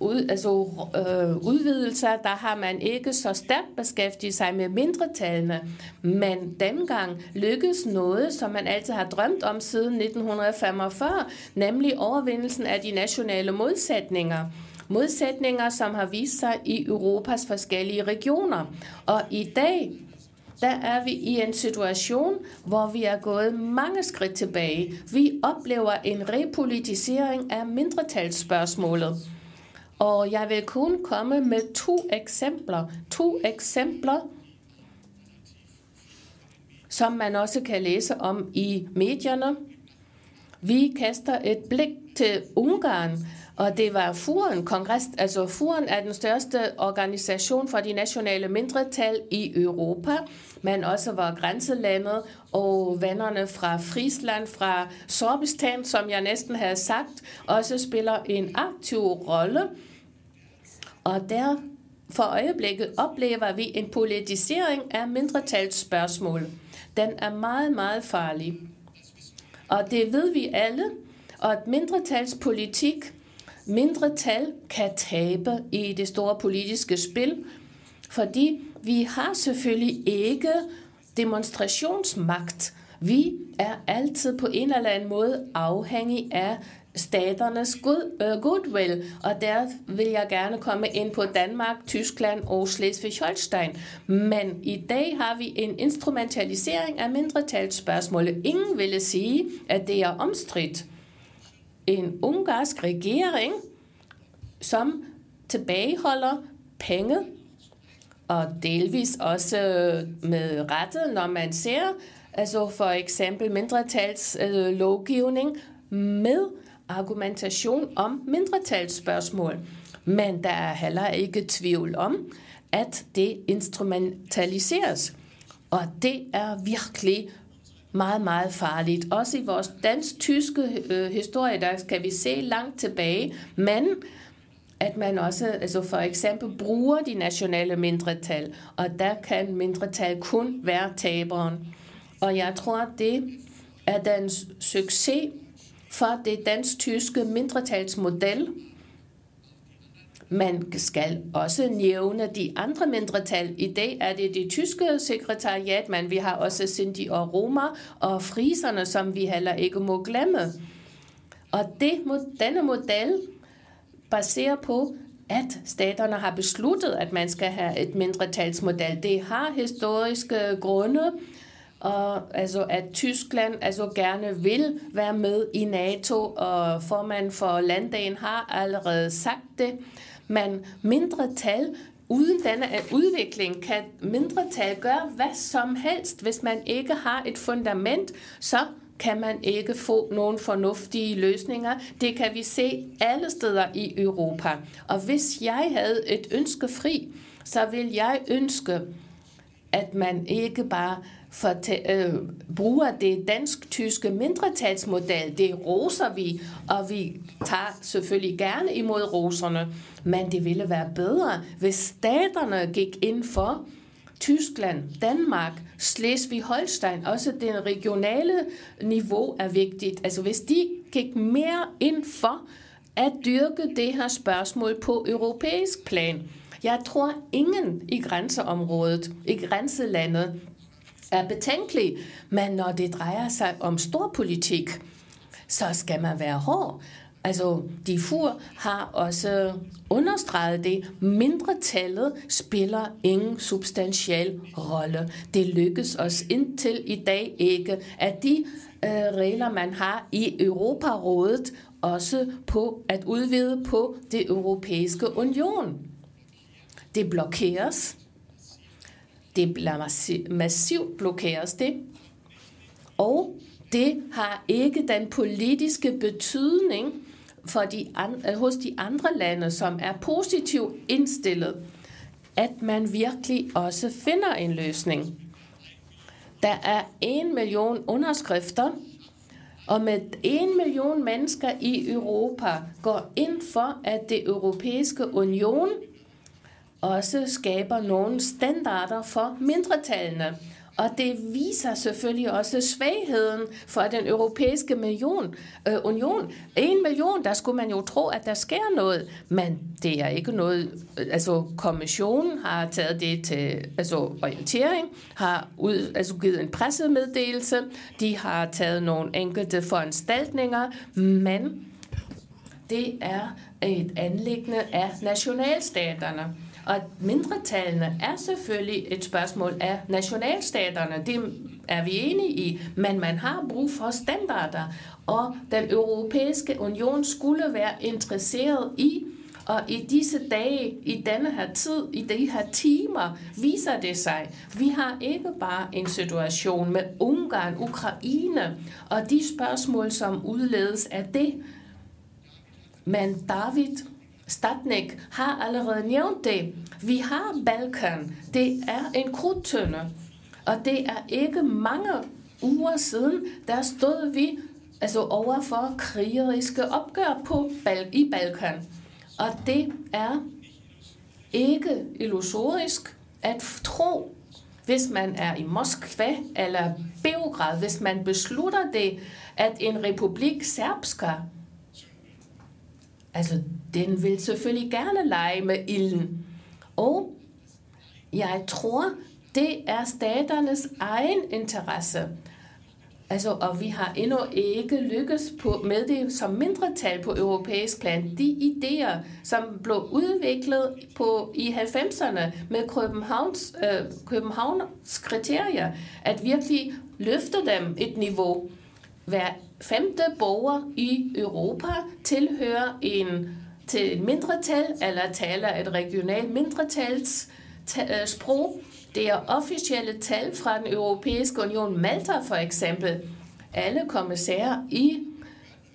ud, altså, øh, udvidelser, der har man ikke så stærkt beskæftiget sig med mindretallene. Men dengang lykkedes noget, som man altid har drømt om siden 1945, nemlig overvindelsen af de nationale modsætninger. Modsætninger, som har vist sig i Europas forskellige regioner. Og i dag, der er vi i en situation, hvor vi er gået mange skridt tilbage. Vi oplever en repolitisering af mindretalsspørgsmålet. Og jeg vil kun komme med to eksempler. To eksempler, som man også kan læse om i medierne. Vi kaster et blik til Ungarn, og det var FUREN, kongres, altså FUREN er den største organisation for de nationale mindretal i Europa, men også var grænselandet og vennerne fra Friesland, fra Sorbistan, som jeg næsten havde sagt, også spiller en aktiv rolle og der for øjeblikket oplever vi en politisering af mindretalsspørgsmål. Den er meget, meget farlig. Og det ved vi alle, og at mindretalspolitik, mindretal kan tabe i det store politiske spil, fordi vi har selvfølgelig ikke demonstrationsmagt. Vi er altid på en eller anden måde afhængig af staternes good, uh, øh, goodwill, og der vil jeg gerne komme ind på Danmark, Tyskland og Slesvig-Holstein. Men i dag har vi en instrumentalisering af mindretalsspørgsmålet. Ingen ville sige, at det er omstridt. En ungarsk regering som tilbageholder penge, og delvis også øh, med rette, når man ser altså for eksempel mindretalslovgivning med argumentation om mindretalsspørgsmål. Men der er heller ikke tvivl om, at det instrumentaliseres. Og det er virkelig meget, meget farligt. Også i vores dansk-tyske øh, historie, der skal vi se langt tilbage, men at man også altså for eksempel bruger de nationale mindretal, og der kan mindretal kun være taberen. Og jeg tror, det er den succes for det dansk-tyske mindretalsmodel, man skal også nævne de andre mindretal. I dag er det det tyske sekretariat, men vi har også Sinti og Roma og friserne, som vi heller ikke må glemme. Og det, denne model baserer på, at staterne har besluttet, at man skal have et mindretalsmodel. Det har historiske grunde, og altså at Tyskland altså gerne vil være med i NATO, og formand for landdagen har allerede sagt det. Men mindretal uden denne øh, udvikling kan mindretal gøre hvad som helst. Hvis man ikke har et fundament, så kan man ikke få nogle fornuftige løsninger. Det kan vi se alle steder i Europa. Og hvis jeg havde et ønske fri, så vil jeg ønske, at man ikke bare fortæ- øh, bruger det dansk-tyske mindretalsmodel. Det roser vi, og vi tager selvfølgelig gerne imod roserne. Men det ville være bedre, hvis staterne gik ind for Tyskland, Danmark, Slesvig-Holstein, også det regionale niveau er vigtigt. Altså hvis de gik mere ind for at dyrke det her spørgsmål på europæisk plan. Jeg tror ingen i grænseområdet, i grænselandet, er betænkelig, men når det drejer sig om storpolitik, så skal man være hård. Altså, de fur har også understreget det. Mindretallet spiller ingen substantiel rolle. Det lykkes os indtil i dag ikke, at de øh, regler, man har i Europarådet, også på at udvide på det europæiske union. Det blokeres. Det bliver massivt blokeres det. Og det har ikke den politiske betydning, for de andre, øh, hos de andre lande, som er positivt indstillet, at man virkelig også finder en løsning. Der er en million underskrifter, og med en million mennesker i Europa går ind for, at det europæiske union også skaber nogle standarder for mindretallene. Og det viser selvfølgelig også svagheden for den europæiske million, øh, union. En million, der skulle man jo tro, at der sker noget, men det er ikke noget. Øh, altså, kommissionen har taget det til altså, orientering, har ud, altså, givet en pressemeddelelse, de har taget nogle enkelte foranstaltninger, men det er et anlæggende af nationalstaterne. Og mindretallene er selvfølgelig et spørgsmål af nationalstaterne. Det er vi enige i. Men man har brug for standarder. Og den europæiske union skulle være interesseret i og i disse dage, i denne her tid, i de her timer, viser det sig, vi har ikke bare en situation med Ungarn, Ukraine og de spørgsmål, som udledes af det. Men David Statnik har allerede nævnt det. Vi har Balkan. Det er en krudtønde. Og det er ikke mange uger siden, der stod vi altså over for krigeriske opgør på Bal i Balkan. Og det er ikke illusorisk at tro, hvis man er i Moskva eller Beograd, hvis man beslutter det, at en republik serbska Altså, den vil selvfølgelig gerne lege med ilden. Og jeg tror, det er staternes egen interesse. Altså, og vi har endnu ikke lykkes på, med det som mindretal på europæisk plan. De idéer, som blev udviklet på, i 90'erne med Københavns, øh, Københavns kriterier, at virkelig løfte dem et niveau. Hver femte borger i Europa tilhører en til et mindretal, eller taler et regionalt mindretals øh, sprog. Det er officielle tal fra den europæiske union, Malta for eksempel. Alle kommissærer i,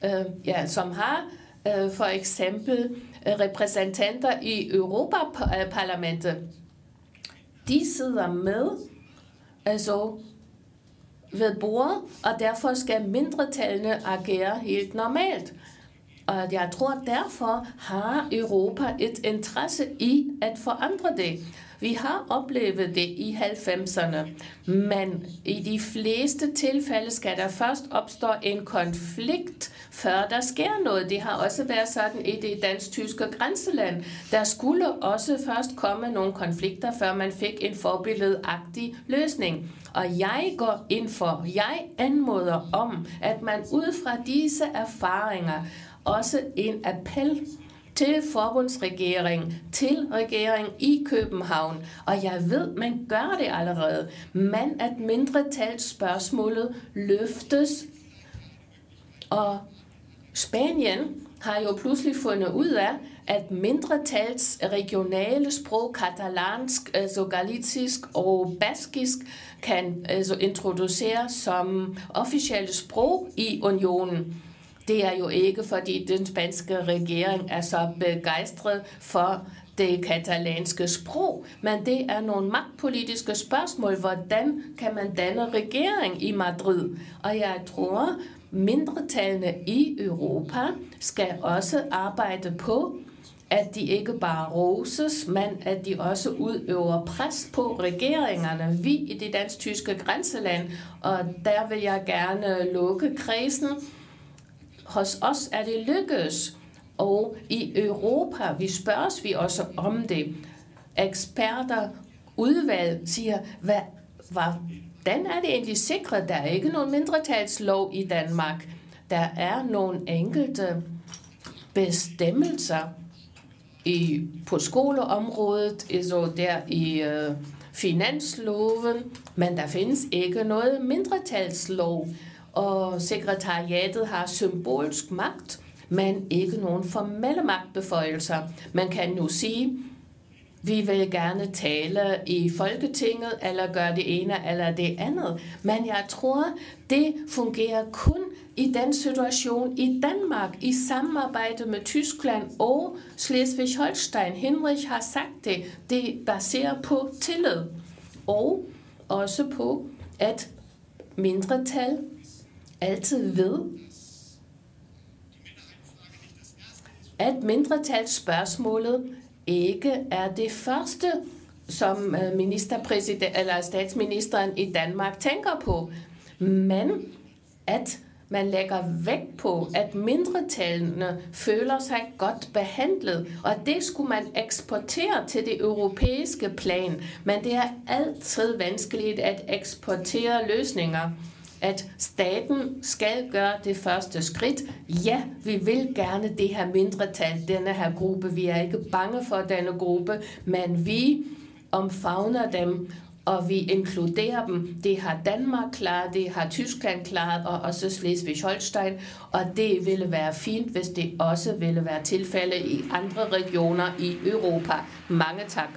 øh, ja, som har øh, for eksempel øh, repræsentanter i Europaparlamentet, de sidder med altså ved bordet, og derfor skal mindretallene agere helt normalt. Og jeg tror, derfor har Europa et interesse i at forandre det. Vi har oplevet det i 90'erne, men i de fleste tilfælde skal der først opstå en konflikt, før der sker noget. Det har også været sådan i det dansk-tyske grænseland. Der skulle også først komme nogle konflikter, før man fik en forbilledagtig løsning. Og jeg går ind for, jeg anmoder om, at man ud fra disse erfaringer også en appel til forbundsregeringen, til regeringen i København. Og jeg ved, man gør det allerede, men at mindretalsspørgsmålet løftes. Og Spanien har jo pludselig fundet ud af, at mindretals regionale sprog, katalansk, øh, altså galicisk og baskisk, kan altså introduceres som officielle sprog i unionen. Det er jo ikke, fordi den spanske regering er så begejstret for det katalanske sprog, men det er nogle magtpolitiske spørgsmål. Hvordan kan man danne regering i Madrid? Og jeg tror, mindretallene i Europa skal også arbejde på, at de ikke bare roses, men at de også udøver pres på regeringerne. Vi i det dansk-tyske grænseland, og der vil jeg gerne lukke kredsen, hos os er det lykkedes, og i Europa, vi spørges vi også om det. Eksperter, udvalg siger, hvad, hvad, hvordan er det egentlig sikret? Der er ikke nogen mindretalslov i Danmark. Der er nogle enkelte bestemmelser i, på skoleområdet, så der i øh, finansloven, men der findes ikke noget mindretalslov og sekretariatet har symbolsk magt, men ikke nogen formelle magtbeføjelser. Man kan nu sige, vi vil gerne tale i Folketinget, eller gøre det ene eller det andet. Men jeg tror, det fungerer kun i den situation i Danmark, i samarbejde med Tyskland og Slesvig-Holstein. Henrik har sagt det. Det baserer på tillid. Og også på, at mindretal altid ved, at mindretalsspørgsmålet ikke er det første, som øh, ministerpræsident eller statsministeren i Danmark tænker på, men at man lægger vægt på, at mindretallene føler sig godt behandlet, og det skulle man eksportere til det europæiske plan. Men det er altid vanskeligt at eksportere løsninger at staten skal gøre det første skridt. Ja, vi vil gerne det her mindretal, denne her gruppe. Vi er ikke bange for denne gruppe, men vi omfavner dem, og vi inkluderer dem. Det har Danmark klaret, det har Tyskland klaret, og også Slesvig-Holstein, og det ville være fint, hvis det også ville være tilfælde i andre regioner i Europa. Mange tak.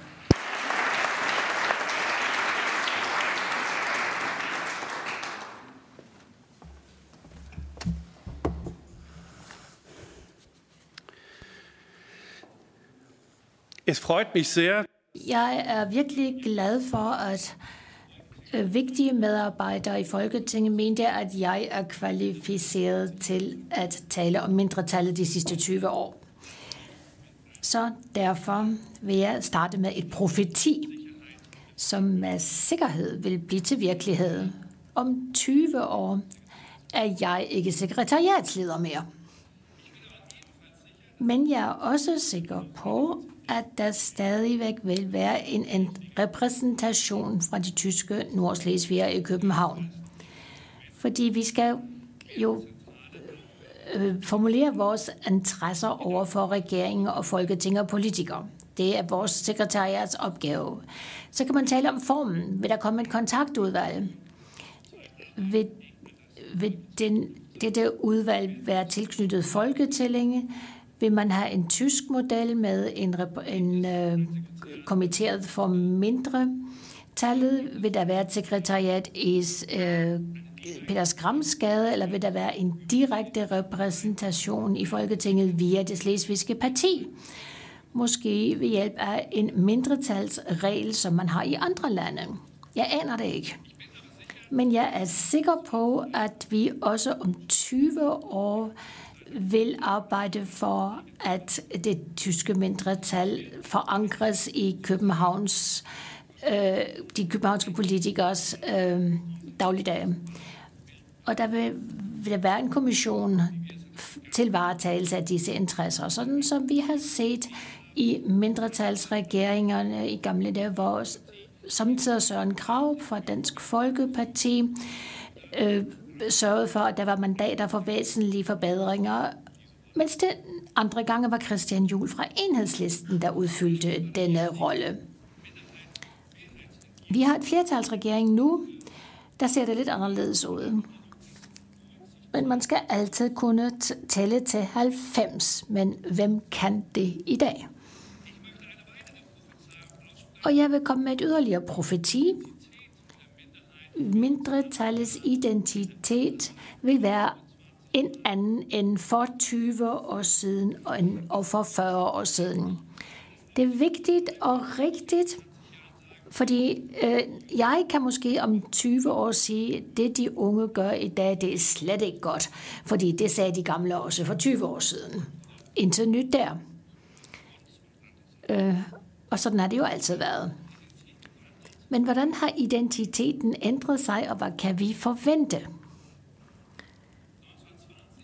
Es freut mich sehr. Jeg er virkelig glad for, at øh, vigtige medarbejdere i Folketinget mente, at jeg er kvalificeret til at tale om mindretallet de sidste 20 år. Så derfor vil jeg starte med et profeti, som med sikkerhed vil blive til virkelighed. Om 20 år er jeg ikke sekretariatsleder mere. Men jeg er også sikker på, at der stadigvæk vil være en, en repræsentation fra de tyske nordslesviger i København. Fordi vi skal jo øh, formulere vores interesser over for regeringen og folketing og politikere. Det er vores sekretariats opgave. Så kan man tale om formen. Vil der komme et kontaktudvalg? Vil, vil den, dette udvalg være tilknyttet Folketællinge? Vil man have en tysk model med en, en øh, kommitteret for mindre tallet? Vil der være et sekretariat i øh, Peter Skramsgade, eller vil der være en direkte repræsentation i Folketinget via det slesvigske parti? Måske ved hjælp af en mindretalsregel, som man har i andre lande. Jeg aner det ikke. Men jeg er sikker på, at vi også om 20 år vil arbejde for, at det tyske mindretal forankres i Københavns, øh, de københavnske politikers øh, dagligdag. Og der vil, vil der være en kommission til varetagelse af disse interesser, sådan som vi har set i mindretalsregeringerne i gamle dage, hvor samtidig Søren Krav fra Dansk Folkeparti øh, sørgede for, at der var mandater for væsentlige forbedringer, mens den andre gange var Christian Juhl fra Enhedslisten, der udfyldte denne rolle. Vi har et flertalsregering nu, der ser det lidt anderledes ud. Men man skal altid kunne tælle til 90, men hvem kan det i dag? Og jeg vil komme med et yderligere profeti. Mindretallets identitet vil være en anden end for 20 år siden og for 40 år siden. Det er vigtigt og rigtigt, fordi øh, jeg kan måske om 20 år sige, at det de unge gør i dag, det er slet ikke godt. Fordi det sagde de gamle også for 20 år siden. Intet nyt der. Øh, og sådan har det jo altid været. Men hvordan har identiteten ændret sig, og hvad kan vi forvente?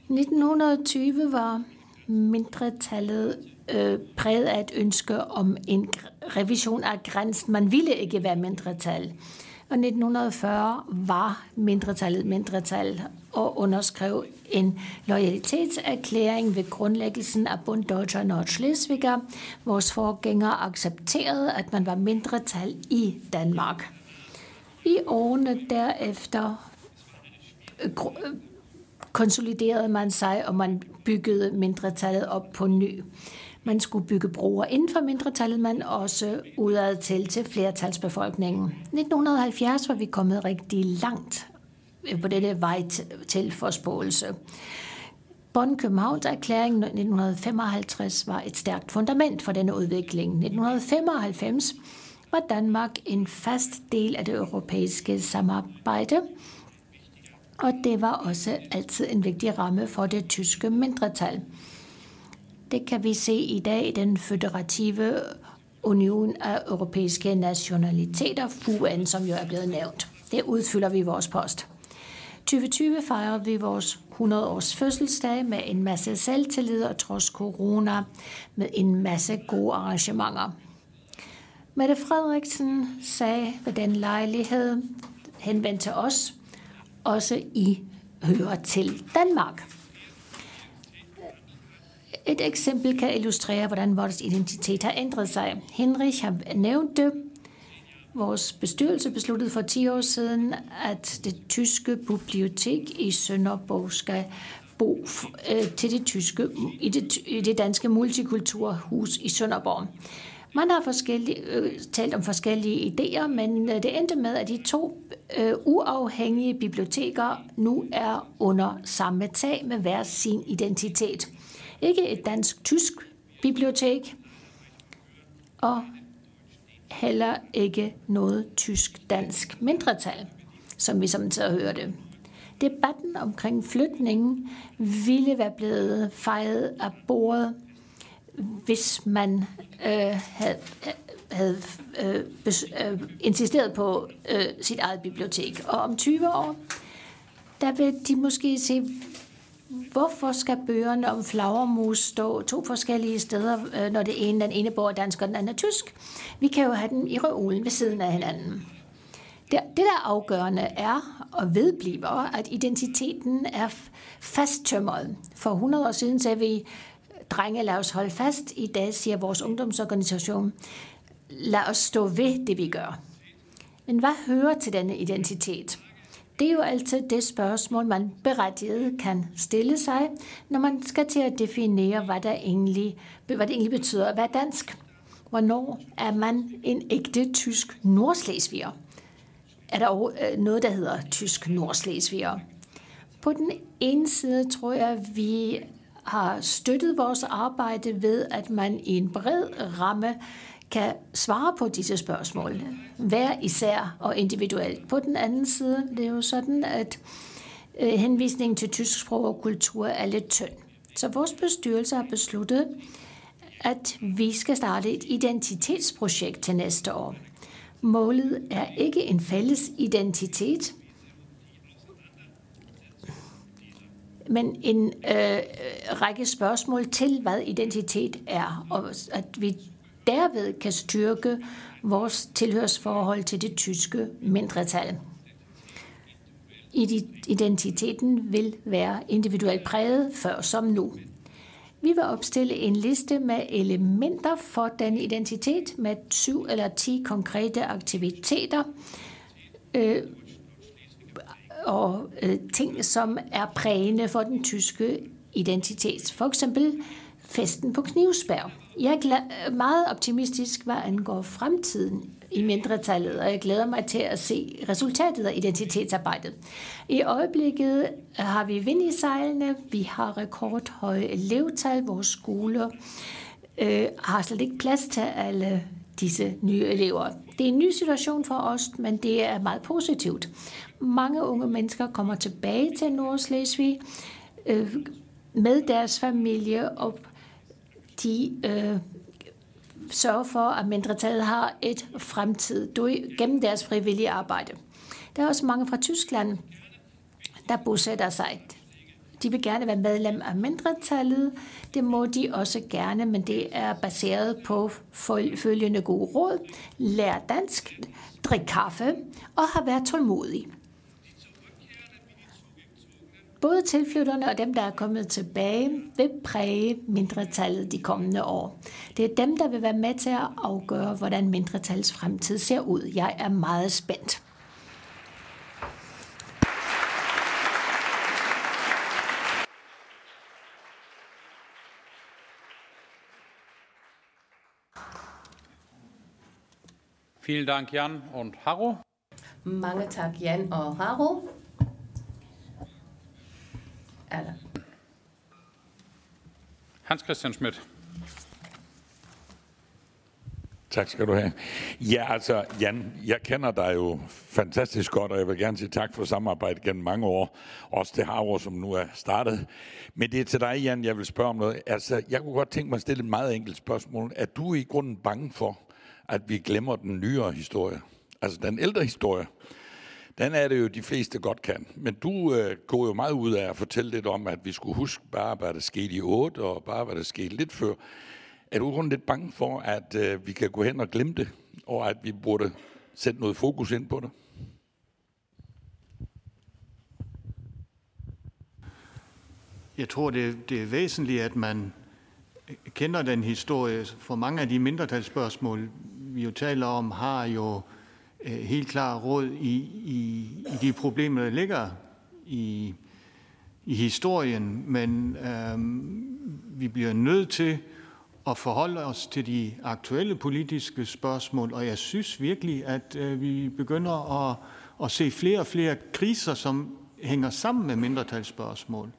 1920 var mindretallet øh, præget af et ønske om en revision af grænsen. Man ville ikke være mindretal. Og 1940 var mindretallet mindretal og underskrev en loyalitetserklæring ved grundlæggelsen af Bund Deutscher Nordschleswiger. Vores forgængere accepterede, at man var mindretal i Danmark. I årene derefter øh, øh, konsoliderede man sig, og man byggede mindretallet op på ny. Man skulle bygge broer inden for mindretallet, men også udad til til flertalsbefolkningen. 1970 var vi kommet rigtig langt øh, på dette vej til forspåelse. Bonn Københavns erklæring 1955 var et stærkt fundament for denne udvikling. 1995 var Danmark en fast del af det europæiske samarbejde, og det var også altid en vigtig ramme for det tyske mindretal. Det kan vi se i dag i den føderative union af europæiske nationaliteter, FUN, som jo er blevet nævnt. Det udfylder vi vores post. 2020 fejrer vi vores 100-års fødselsdag med en masse selvtillid og trods corona med en masse gode arrangementer. Mette Frederiksen sagde ved den lejlighed, henvendt til os, også I hører til Danmark. Et eksempel kan illustrere, hvordan vores identitet har ændret sig. Henrik har nævnt det. Vores bestyrelse besluttede for 10 år siden, at det tyske bibliotek i Sønderborg skal bo øh, til det tyske, i, det, i det danske multikulturhus i Sønderborg. Man har forskellige, øh, talt om forskellige idéer, men øh, det endte med, at de to øh, uafhængige biblioteker nu er under samme tag med hver sin identitet. Ikke et dansk-tysk bibliotek, og heller ikke noget tysk-dansk mindretal, som vi samtidig hører hørte. Debatten omkring flytningen ville være blevet fejret af bordet, hvis man øh, havde, havde øh, bes, øh, insisteret på øh, sit eget bibliotek. Og om 20 år, der vil de måske se, Hvorfor skal bøgerne om flagermus stå to forskellige steder, øh, når det ene, den ene bor dansk og den anden er tysk? Vi kan jo have den i reolen ved siden af hinanden. Det, det der afgørende er og vedbliver, at identiteten er fasttømret. For 100 år siden sagde vi, drenge, lad os holde fast. I dag siger vores ungdomsorganisation, lad os stå ved det, vi gør. Men hvad hører til denne identitet? Det er jo altid det spørgsmål, man berettiget kan stille sig, når man skal til at definere, hvad, der egentlig, hvad det egentlig betyder at være dansk. Hvornår er man en ægte tysk nordslesviger? Er der øh, noget, der hedder tysk nordslesviger? På den ene side tror jeg, at vi har støttet vores arbejde ved, at man i en bred ramme kan svare på disse spørgsmål, hver især og individuelt. På den anden side, det er jo sådan, at øh, henvisningen til tysk sprog og kultur er lidt tynd. Så vores bestyrelse har besluttet, at vi skal starte et identitetsprojekt til næste år. Målet er ikke en fælles identitet, men en øh, række spørgsmål til, hvad identitet er, og at vi derved kan styrke vores tilhørsforhold til det tyske mindretal. Identiteten vil være individuelt præget før som nu. Vi vil opstille en liste med elementer for den identitet med syv eller ti konkrete aktiviteter øh, og øh, ting, som er prægende for den tyske identitet. For eksempel festen på Knivsberg. Jeg er meget optimistisk, hvad angår fremtiden i mindretallet, og jeg glæder mig til at se resultatet af identitetsarbejdet. I øjeblikket har vi vind i sejlene, vi har rekordhøje elevtal, vores skoler øh, har slet ikke plads til alle disse nye elever. Det er en ny situation for os, men det er meget positivt. Mange unge mennesker kommer tilbage til Nordslesvig øh, med deres familie og de øh, sørger for, at mindretallet har et fremtid gennem deres frivillige arbejde. Der er også mange fra Tyskland, der bosætter sig. De vil gerne være medlem af mindretallet. Det må de også gerne, men det er baseret på følgende gode råd. Lær dansk, drik kaffe og har været tålmodig. Både tilflytterne og dem, der er kommet tilbage, vil præge mindretallet de kommende år. Det er dem, der vil være med til at afgøre, hvordan mindretals fremtid ser ud. Jeg er meget spændt. Vielen Dank, Jan und Harro. Mange tak, Jan og Harro. Hans Christian Schmidt. Tak skal du have. Ja, altså, Jan, jeg kender dig jo fantastisk godt, og jeg vil gerne sige tak for samarbejdet gennem mange år. Også det Havre, som nu er startet. Men det er til dig, Jan, jeg vil spørge om noget. Altså, jeg kunne godt tænke mig at stille et meget enkelt spørgsmål. Er du i grunden bange for, at vi glemmer den nyere historie? Altså den ældre historie? Den er det jo de fleste godt kan. Men du øh, går jo meget ud af at fortælle lidt om, at vi skulle huske bare, hvad der skete i 8, og bare, hvad der skete lidt før. Er du kun lidt bange for, at øh, vi kan gå hen og glemme det, og at vi burde sætte noget fokus ind på det? Jeg tror, det, det er væsentligt, at man kender den historie. For mange af de mindretalsspørgsmål, vi jo taler om, har jo Øh, Øh, helt klar råd i, i, i de problemer, der ligger i, i historien, men øh, vi bliver nødt til at forholde os til de aktuelle politiske spørgsmål, og jeg synes virkelig, at øh, vi begynder at, at se flere og flere kriser, som hænger sammen med mindretalsspørgsmål.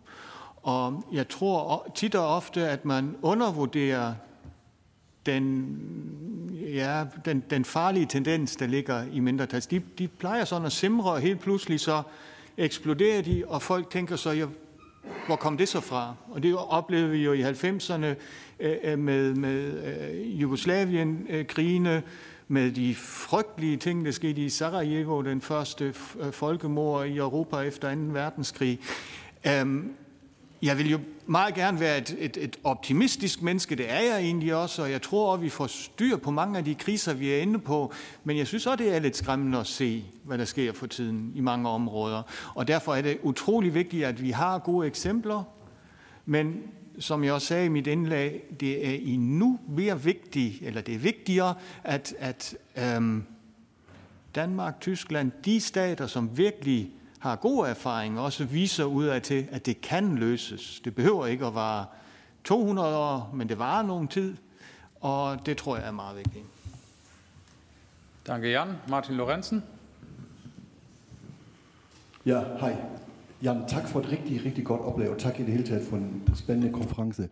Og jeg tror tit og ofte, at man undervurderer den, ja, den, den farlige tendens, der ligger i mindretals. De, de plejer sådan at simre, og helt pludselig så eksploderer de, og folk tænker så, ja, hvor kom det så fra? Og det oplevede vi jo i 90'erne øh, øh, med, med øh, Jugoslavien-krigene, øh, med de frygtelige ting, der skete i Sarajevo, den første øh, folkemord i Europa efter 2. verdenskrig. Um, jeg vil jo meget gerne være et, et, et optimistisk menneske, det er jeg egentlig også, og jeg tror, at vi får styr på mange af de kriser, vi er inde på, men jeg synes også, det er lidt skræmmende at se, hvad der sker for tiden i mange områder. Og derfor er det utrolig vigtigt, at vi har gode eksempler, men som jeg også sagde i mit indlæg, det er endnu mere vigtigt, eller det er vigtigere, at, at øhm, Danmark, Tyskland, de stater, som virkelig har gode erfaringer, også viser ud af til, at det kan løses. Det behøver ikke at vare 200 år, men det varer nogen tid, og det tror jeg er meget vigtigt. Danke Jan. Martin Lorentzen. Ja, hej. Jan, tak for et rigtig, rigtig godt oplæg, og tak i det hele taget for en spændende konference.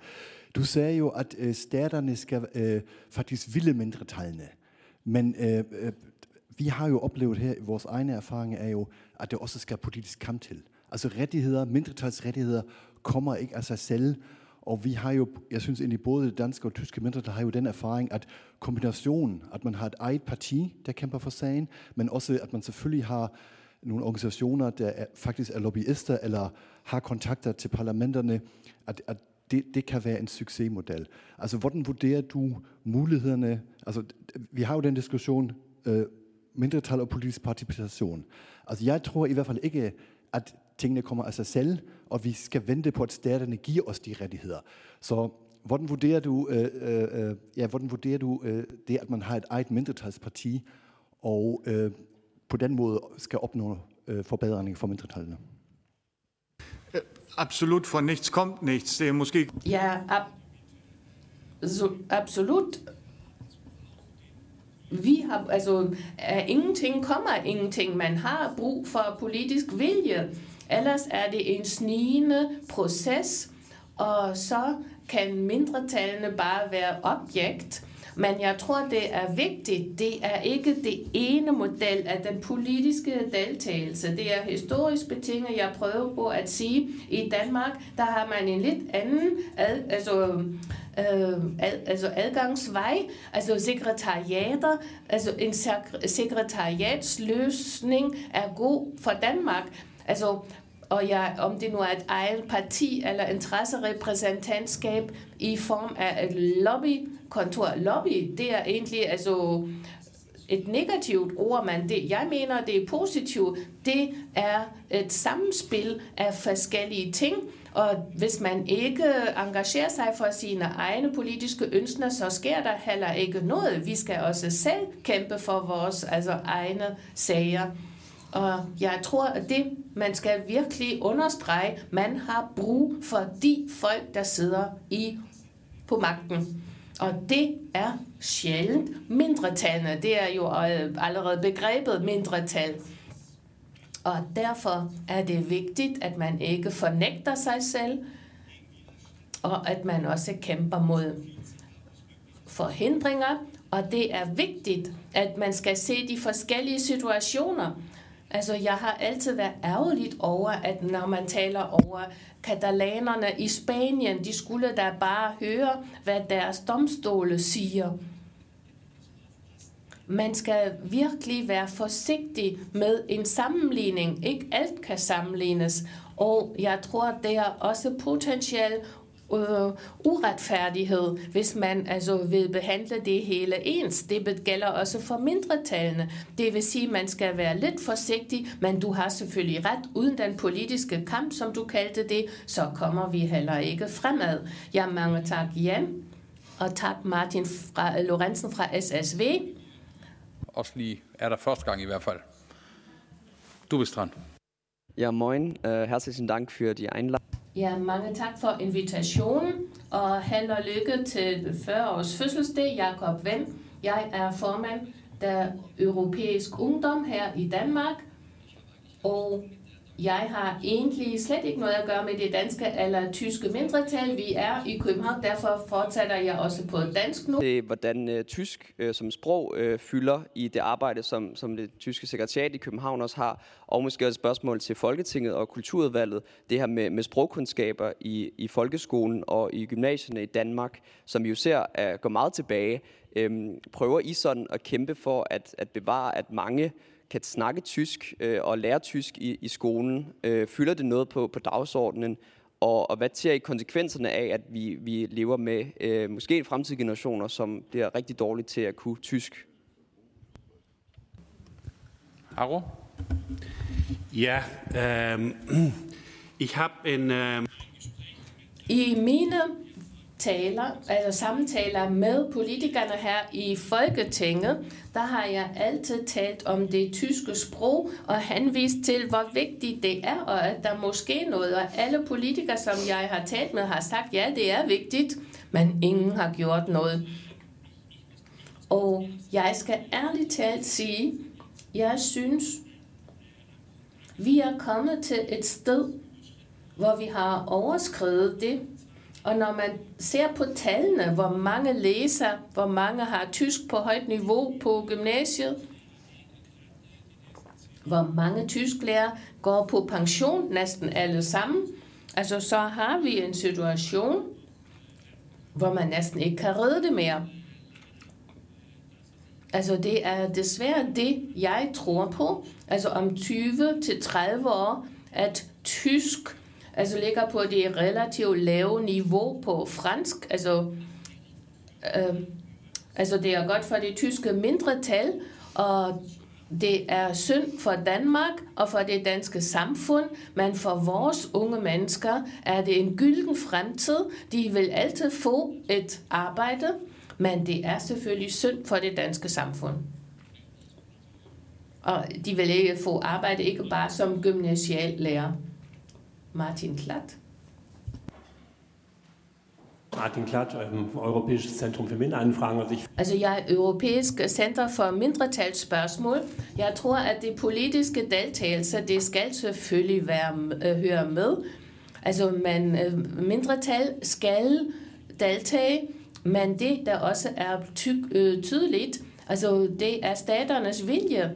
Du sagde jo, at øh, staterne skal øh, faktisk ville mindretallene. Men øh, øh, vi har jo oplevet her, vores egne erfaringer er jo, at det også skal politisk kamp til. Altså rettigheder, mindretalsrettigheder kommer ikke af sig selv, og vi har jo, jeg synes egentlig både danske og tyske mindretal har jo den erfaring, at kombinationen, at man har et eget parti, der kæmper for sagen, men også at man selvfølgelig har nogle organisationer, der er, faktisk er lobbyister eller har kontakter til parlamenterne, at, at det, det kan være en succesmodel. Altså, hvordan vurderer du mulighederne? Altså, vi har jo den diskussion, øh, mindretal og politisk participation. Altså, jeg tror i hvert fald ikke, at tingene kommer af sig selv, og vi skal vente på, at staterne giver os de rettigheder. Så hvordan vurderer du, øh, øh, øh, ja, hvordan vurderer du øh, det, at man har et eget mindretalsparti, og øh, på den måde skal opnå øh, forbedringer for mindretallene? Absolut, for nichts kommt nichts. Det er måske... Ja, ab så absolut. Vi har, altså, af ingenting kommer ingenting. Man har brug for politisk vilje. Ellers er det en snigende proces, og så kan mindretallene bare være objekt. Men jeg tror, det er vigtigt. Det er ikke det ene model af den politiske deltagelse. Det er historisk betinget. Jeg prøver på at sige, i Danmark, der har man en lidt anden ad, altså, øh, ad, altså adgangsvej, altså sekretariater, altså en sekretariatsløsning er god for Danmark. Altså, og jeg, om det nu er et eget parti eller interesserepræsentantskab i form af et lobby Lobby, det er egentlig altså et negativt ord, men det, jeg mener, det er positivt. Det er et samspil af forskellige ting, og hvis man ikke engagerer sig for sine egne politiske ønsker, så sker der heller ikke noget. Vi skal også selv kæmpe for vores altså, egne sager. Og jeg tror, at det, man skal virkelig understrege, man har brug for de folk, der sidder i på magten. Og det er sjældent mindretallene. Det er jo øh, allerede begrebet mindretal. Og derfor er det vigtigt, at man ikke fornægter sig selv, og at man også kæmper mod forhindringer. Og det er vigtigt, at man skal se de forskellige situationer. Altså, jeg har altid været ærgerligt over, at når man taler over katalanerne i Spanien, de skulle da bare høre, hvad deres domstole siger. Man skal virkelig være forsigtig med en sammenligning. Ikke alt kan sammenlignes. Og jeg tror, det er også potentielt øh, uretfærdighed, hvis man altså vil behandle det hele ens. Det gælder også for mindretallene. Det vil sige, at man skal være lidt forsigtig, men du har selvfølgelig ret. Uden den politiske kamp, som du kaldte det, så kommer vi heller ikke fremad. Ja, mange tak, Jan. Og tak, Martin fra, Lorentzen fra SSV. Også lige er der første gang i hvert fald. Du bist dran. Ja, moin. Uh, herzlichen Dank für die Einladung. Ja, mange tak for invitationen, og held og lykke til 40 års fødselsdag, Jakob Venn. Jeg er formand der Europæisk Ungdom her i Danmark, og jeg har egentlig slet ikke noget at gøre med det danske eller tyske mindretal. Vi er i København, derfor fortsætter jeg også på dansk nu. Det er, hvordan uh, tysk uh, som sprog uh, fylder i det arbejde, som, som det tyske sekretariat i København også har, og måske også et spørgsmål til Folketinget og Kulturudvalget. Det her med, med sprogkundskaber i, i folkeskolen og i gymnasierne i Danmark, som vi jo ser uh, går meget tilbage. Um, prøver I sådan at kæmpe for at, at bevare, at mange kan snakke tysk øh, og lære tysk i, i skolen? Øh, fylder det noget på, på dagsordenen? Og, og hvad ser I konsekvenserne af, at vi, vi lever med øh, måske fremtidige generationer, som bliver rigtig dårlige til at kunne tysk? Aro? Ja, øh, ich habe en... Øh... I mine taler, altså samtaler med politikerne her i Folketinget, der har jeg altid talt om det tyske sprog og henvist til, hvor vigtigt det er, og at der måske noget, og alle politikere, som jeg har talt med, har sagt, ja, det er vigtigt, men ingen har gjort noget. Og jeg skal ærligt talt sige, jeg synes, vi er kommet til et sted, hvor vi har overskrevet det, og når man ser på tallene, hvor mange læser, hvor mange har tysk på højt niveau på gymnasiet, hvor mange tysklærer går på pension, næsten alle sammen, altså så har vi en situation, hvor man næsten ikke kan redde det mere. Altså det er desværre det, jeg tror på. Altså om 20 til 30 år, at tysk altså ligger på det relativt lave niveau på fransk. Altså, øh, altså det er godt for det tyske mindretal, og det er synd for Danmark og for det danske samfund, men for vores unge mennesker er det en gylden fremtid. De vil altid få et arbejde, men det er selvfølgelig synd for det danske samfund. Og de vil ikke få arbejde, ikke bare som gymnasial lærer. Martin Klatt. Martin Klatt, ähm, Europäisches Zentrum für Minderanfragen. Altså, altså jeg er Europæisk Center for Mindretalsspørgsmål. Jeg tror, at det politiske deltagelse, det skal selvfølgelig være, øh, høre med. Altså man, øh, mindretal skal deltage, men det, der også er ty- øh, tydeligt, altså det er staternes vilje.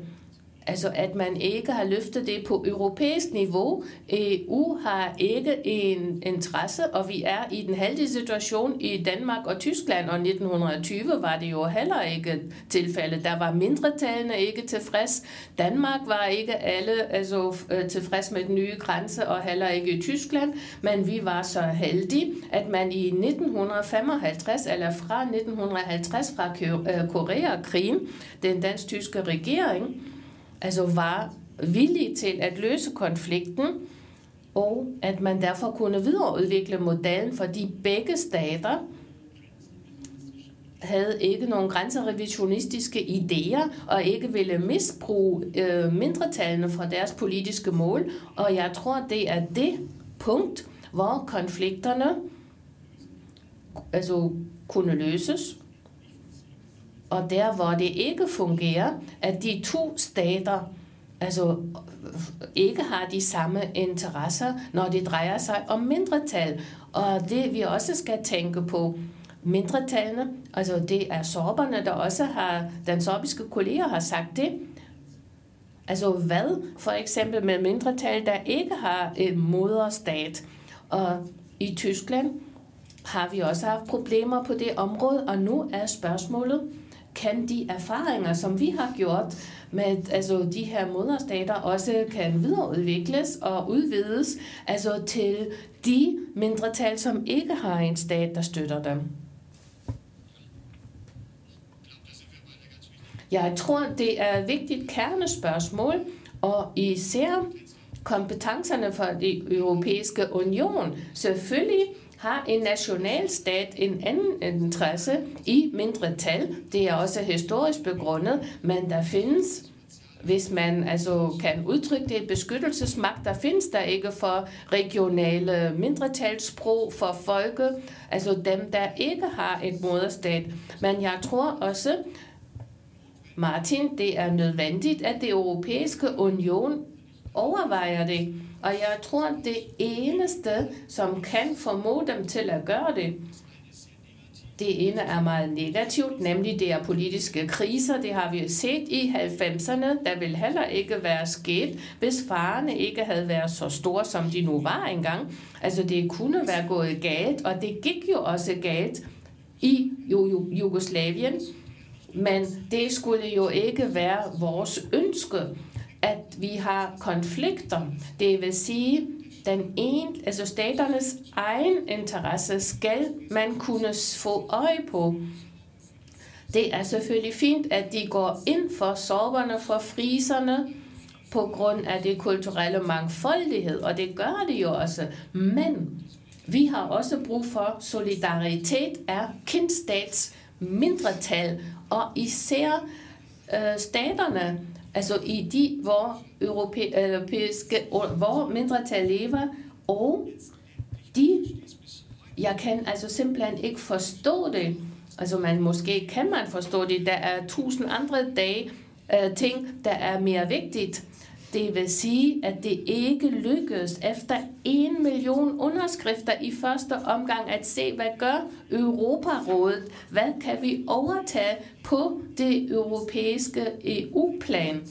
Altså at man ikke har løftet det på europæisk niveau. EU har ikke en interesse, og vi er i den heldige situation i Danmark og Tyskland, og 1920 var det jo heller ikke tilfælde. Der var mindretallene ikke tilfreds. Danmark var ikke alle altså, øh, tilfreds med den nye grænse, og heller ikke i Tyskland, men vi var så heldige, at man i 1955, eller fra 1950, fra øh, Koreakrigen, den dansk-tyske regering, altså var villig til at løse konflikten, og at man derfor kunne videreudvikle modellen, fordi begge stater havde ikke nogen grænserevisionistiske idéer og ikke ville misbruge øh, mindretallene fra deres politiske mål. Og jeg tror, det er det punkt, hvor konflikterne altså, kunne løses. Og der, hvor det ikke fungerer, at de to stater altså ikke har de samme interesser, når det drejer sig om mindretal. Og det vi også skal tænke på, mindretallene, altså det er sorberne, der også har, den sorbiske kolleger har sagt det, Altså hvad for eksempel med mindretal, der ikke har en moderstat. Og i Tyskland har vi også haft problemer på det område, og nu er spørgsmålet, kan de erfaringer, som vi har gjort med altså de her moderstater, også kan videreudvikles og udvides altså til de mindretal, som ikke har en stat, der støtter dem. Jeg tror, det er et vigtigt kernespørgsmål, og især kompetencerne for den europæiske union. Selvfølgelig har en nationalstat en anden interesse i mindretal. Det er også historisk begrundet, men der findes hvis man altså kan udtrykke det beskyttelsesmagt, der findes der ikke for regionale mindretalssprog, for folke, altså dem, der ikke har et moderstat. Men jeg tror også, Martin, det er nødvendigt, at det europæiske union overvejer det. Og jeg tror, det eneste, som kan formå dem til at gøre det, det ene er meget negativt, nemlig det er politiske kriser. Det har vi set i 90'erne. Der vil heller ikke være sket, hvis farerne ikke havde været så store, som de nu var engang. Altså det kunne være gået galt, og det gik jo også galt i Jugoslavien. Men det skulle jo ikke være vores ønske at vi har konflikter. Det vil sige, den ene, altså staternes egen interesse skal man kunne få øje på. Det er selvfølgelig fint, at de går ind for sorberne, for friserne, på grund af det kulturelle mangfoldighed, og det gør de jo også. Men Vi har også brug for solidaritet af kindstats mindretal, og især øh, staterne, altså i de, hvor europæ- europæiske, hvor mindretal lever, og de, jeg kan altså simpelthen ikke forstå det. Altså man, måske kan man forstå det. Der er tusind andre dage, øh, ting, der er mere vigtigt. Det vil sige, at det ikke lykkedes efter en million underskrifter i første omgang at se, hvad gør Europarådet? Hvad kan vi overtage på det europæiske EU-plan?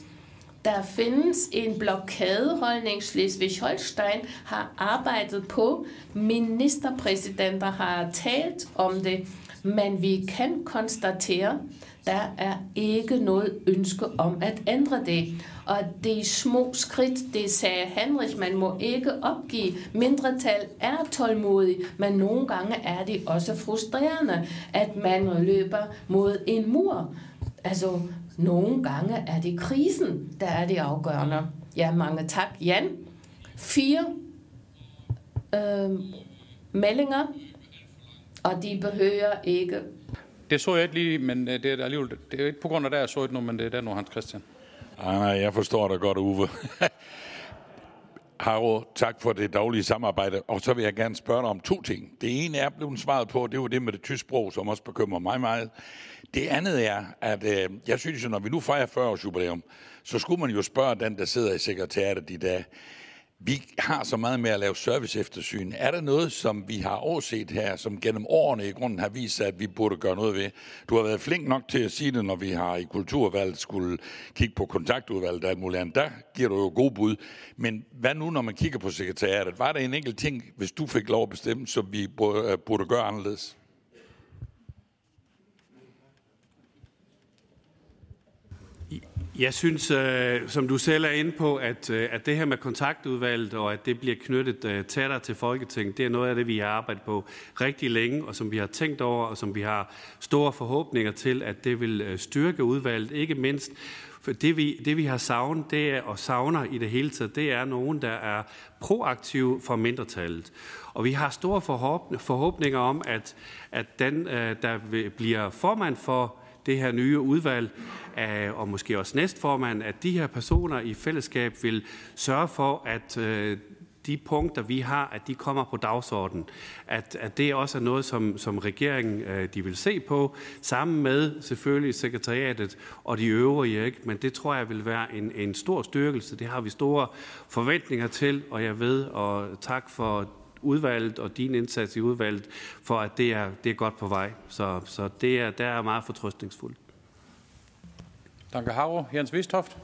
Der findes en blokadeholdning, Schleswig-Holstein har arbejdet på. Ministerpræsidenter har talt om det, men vi kan konstatere, der er ikke noget ønske om at ændre det. Og det er små skridt, det sagde Henrik, man må ikke opgive. Mindretal er tålmodig, men nogle gange er det også frustrerende, at man løber mod en mur. Altså, nogle gange er det krisen, der er det afgørende. Ja, mange tak. Jan, fire øh, meldinger, og de behøver ikke det så jeg ikke lige, men øh, det er alligevel, det er ikke på grund af det, jeg så ikke nu, men det er der nu, Hans Christian. Nej, nej, jeg forstår dig godt, Uwe. Haro, tak for det daglige samarbejde. Og så vil jeg gerne spørge dig om to ting. Det ene er blevet svaret på, det var det med det tyske sprog, som også bekymrer mig meget. Det andet er, at øh, jeg synes jo, når vi nu fejrer 40 års jubilæum, så skulle man jo spørge den, der sidder i sekretariatet i dag, vi har så meget med at lave service eftersyn. Er der noget, som vi har overset her, som gennem årene i grunden har vist sig, at vi burde gøre noget ved? Du har været flink nok til at sige det, når vi har i kulturvalget skulle kigge på kontaktudvalget og alt muligt andet. Der giver du jo god bud. Men hvad nu, når man kigger på sekretariatet? Var der en enkelt ting, hvis du fik lov at bestemme, som vi burde øh, gøre anderledes? Jeg synes, øh, som du selv er inde på, at, øh, at det her med kontaktudvalget og at det bliver knyttet øh, tættere til Folketinget, det er noget af det, vi har arbejdet på rigtig længe, og som vi har tænkt over, og som vi har store forhåbninger til, at det vil øh, styrke udvalget, ikke mindst for det vi, det vi har savnet, det er, og savner i det hele taget, det er nogen, der er proaktive for mindretallet. Og vi har store forhåbninger om, at, at den, øh, der bliver formand for det her nye udvalg, øh, og måske også næstformand, at de her personer i fællesskab vil sørge for, at øh, de punkter, vi har, at de kommer på dagsordenen. At, at det også er noget, som, som regeringen øh, de vil se på, sammen med selvfølgelig sekretariatet og de øvrige. Ikke? Men det tror jeg vil være en, en stor styrkelse. Det har vi store forventninger til, og jeg ved, og tak for udvalget og din indsats i udvalget, for at det er, det er godt på vej. Så, så det er, der er meget fortrøstningsfuldt. Danke, Haro. Jens Visthoft.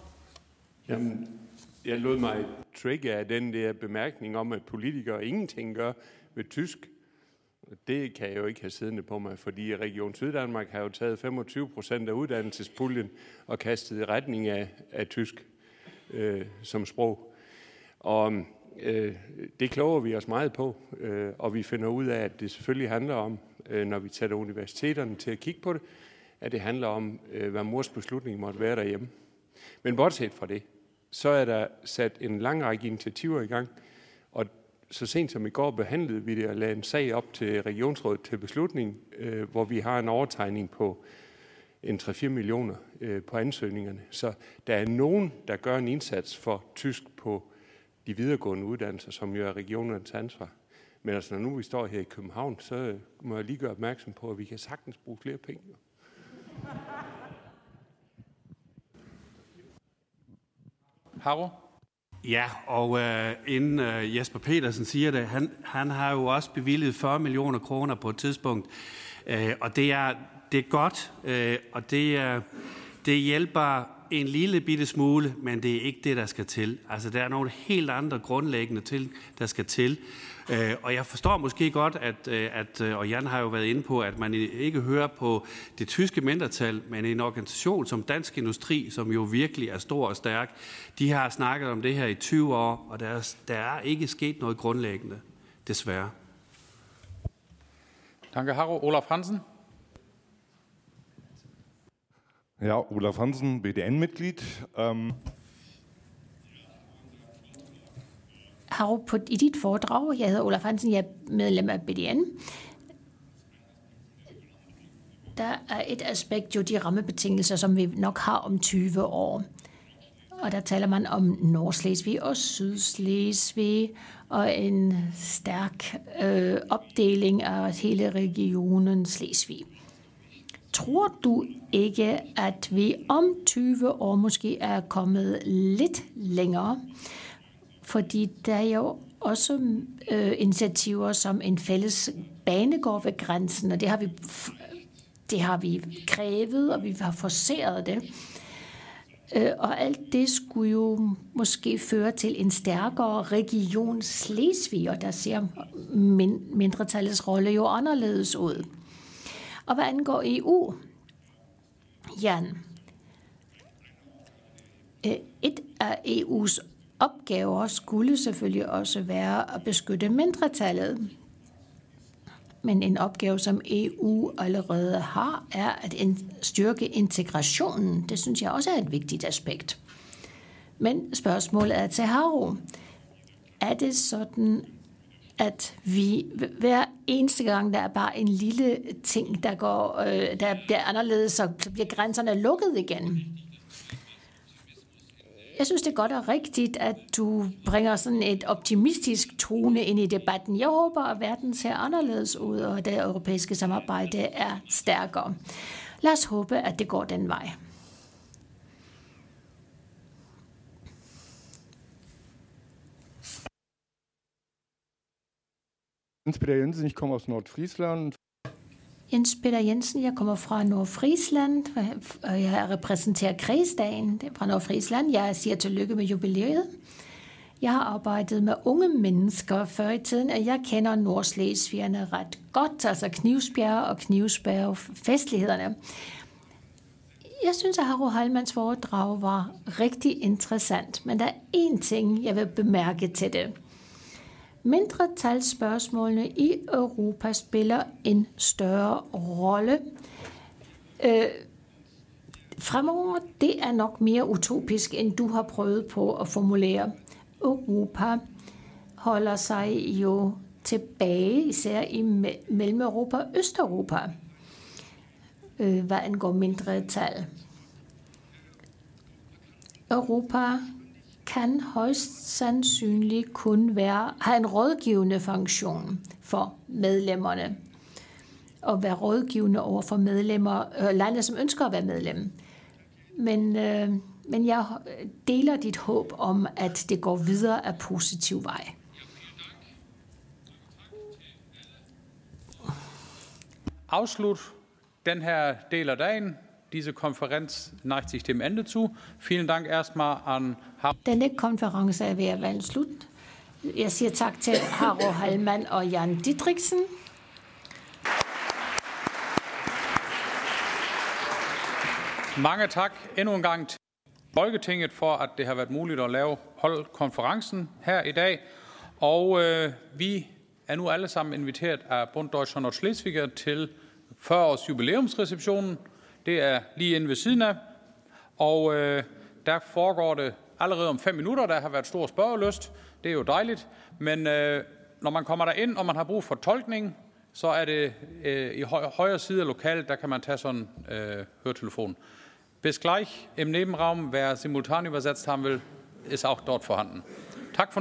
Jamen, jeg lod mig trigge af den der bemærkning om, at politikere ingenting gør ved tysk. Det kan jeg jo ikke have siddende på mig, fordi Region Syddanmark har jo taget 25 procent af uddannelsespuljen og kastet i retning af, af tysk øh, som sprog. Og øh, det kloger vi os meget på, øh, og vi finder ud af, at det selvfølgelig handler om, øh, når vi tager universiteterne til at kigge på det, at det handler om, øh, hvad mors beslutning måtte være derhjemme. Men bortset fra det, så er der sat en lang række initiativer i gang, og så sent som i går behandlede vi det og lagde en sag op til regionsrådet til beslutning, øh, hvor vi har en overtegning på en 3-4 millioner øh, på ansøgningerne. Så der er nogen, der gør en indsats for tysk på de videregående uddannelser, som jo er regionernes ansvar. Men altså, når nu vi står her i København, så må jeg lige gøre opmærksom på, at vi kan sagtens bruge flere penge. Harro? Ja, og øh, inden øh, Jesper Petersen siger det, han, han har jo også bevilget 40 millioner kroner på et tidspunkt, øh, og det er, det er godt, øh, og det, øh, det hjælper en lille bitte smule, men det er ikke det, der skal til. Altså, der er nogle helt andre grundlæggende til, der skal til. Øh, og jeg forstår måske godt, at, øh, at, øh, og Jan har jo været inde på, at man ikke hører på det tyske mindretal, men en organisation som Dansk Industri, som jo virkelig er stor og stærk, de har snakket om det her i 20 år, og der er, der er ikke sket noget grundlæggende, desværre. Danke, Haro. Olaf Hansen. Ja, Olaf Hansen, BDN-Mitglied. Ähm har på, i dit foredrag, jeg hedder Olaf Hansen, jeg er medlem af BDN, der er et aspekt jo de rammebetingelser, som vi nok har om 20 år. Og der taler man om Nordslesvig og Sydslesvig og en stærk øh, opdeling af hele regionen Slesvig. Tror du ikke, at vi om 20 år måske er kommet lidt længere? Fordi der er jo også øh, initiativer som en fælles banegård ved grænsen, og det har vi, det har vi krævet, og vi har forseret det. Øh, og alt det skulle jo måske føre til en stærkere region Slesvig, og der ser mindretallets rolle jo anderledes ud. Og hvad angår EU, Jan, øh, et af EU's opgaver skulle selvfølgelig også være at beskytte mindretallet. Men en opgave, som EU allerede har, er at styrke integrationen. Det synes jeg også er et vigtigt aspekt. Men spørgsmålet er til Haro. Er det sådan, at vi hver eneste gang, der er bare en lille ting, der, går, øh, der bliver anderledes, så bliver grænserne lukket igen? Jeg synes, det er godt og rigtigt, at du bringer sådan et optimistisk tone ind i debatten. Jeg håber, at verden ser anderledes ud, og det europæiske samarbejde er stærkere. Lad os håbe, at det går den vej. Jens Peter Jensen, ich komme aus Nordfriesland. Jens Peter Jensen, jeg kommer fra Nordfriesland, øh, jeg repræsenterer kredsdagen fra Nordfriesland. Jeg siger tillykke med jubilæet. Jeg har arbejdet med unge mennesker før i tiden, og jeg kender Nordslesvigerne ret godt, altså Knivsbjerg og Knivsbjerg festlighederne. Jeg synes, at Harro Heilmanns foredrag var rigtig interessant, men der er én ting, jeg vil bemærke til det. Mindretalsspørgsmålene i Europa spiller en større rolle. Øh, fremover, det er nok mere utopisk, end du har prøvet på at formulere. Europa holder sig jo tilbage, især i Mellem-Europa og Østeuropa, øh, hvad angår mindretal. Europa kan højst sandsynligt kun være, have en rådgivende funktion for medlemmerne og være rådgivende over for medlemmer, øh, lande, som ønsker at være medlem. Men, øh, men jeg deler dit håb om, at det går videre af positiv vej. Afslut den her del af dagen Diese Konferenz neigt sich dem Ende zu. Vielen Dank erstmal an Denne konference er ved at være slut. Jeg siger tak til Haro Halman og Jan Didriksen. Mange tak endnu en gang til Folketinget for, at det har været muligt at lave holde konferencen her i dag. Og øh, vi er nu alle sammen inviteret af Bund Deutschland og Schleswiger til 40-års jubilæumsreceptionen det er lige inde ved siden af. Og øh, der foregår det allerede om fem minutter. Der har været stor spørgeløst. Det er jo dejligt. Men øh, når man kommer der ind, og man har brug for tolkning, så er det øh, i højre side af lokalet, der kan man tage sådan en øh, Hørtelefon. Bis gleich im Nebenraum, wer simultan übersetzt haben will, ist auch dort vorhanden. Tak for nu.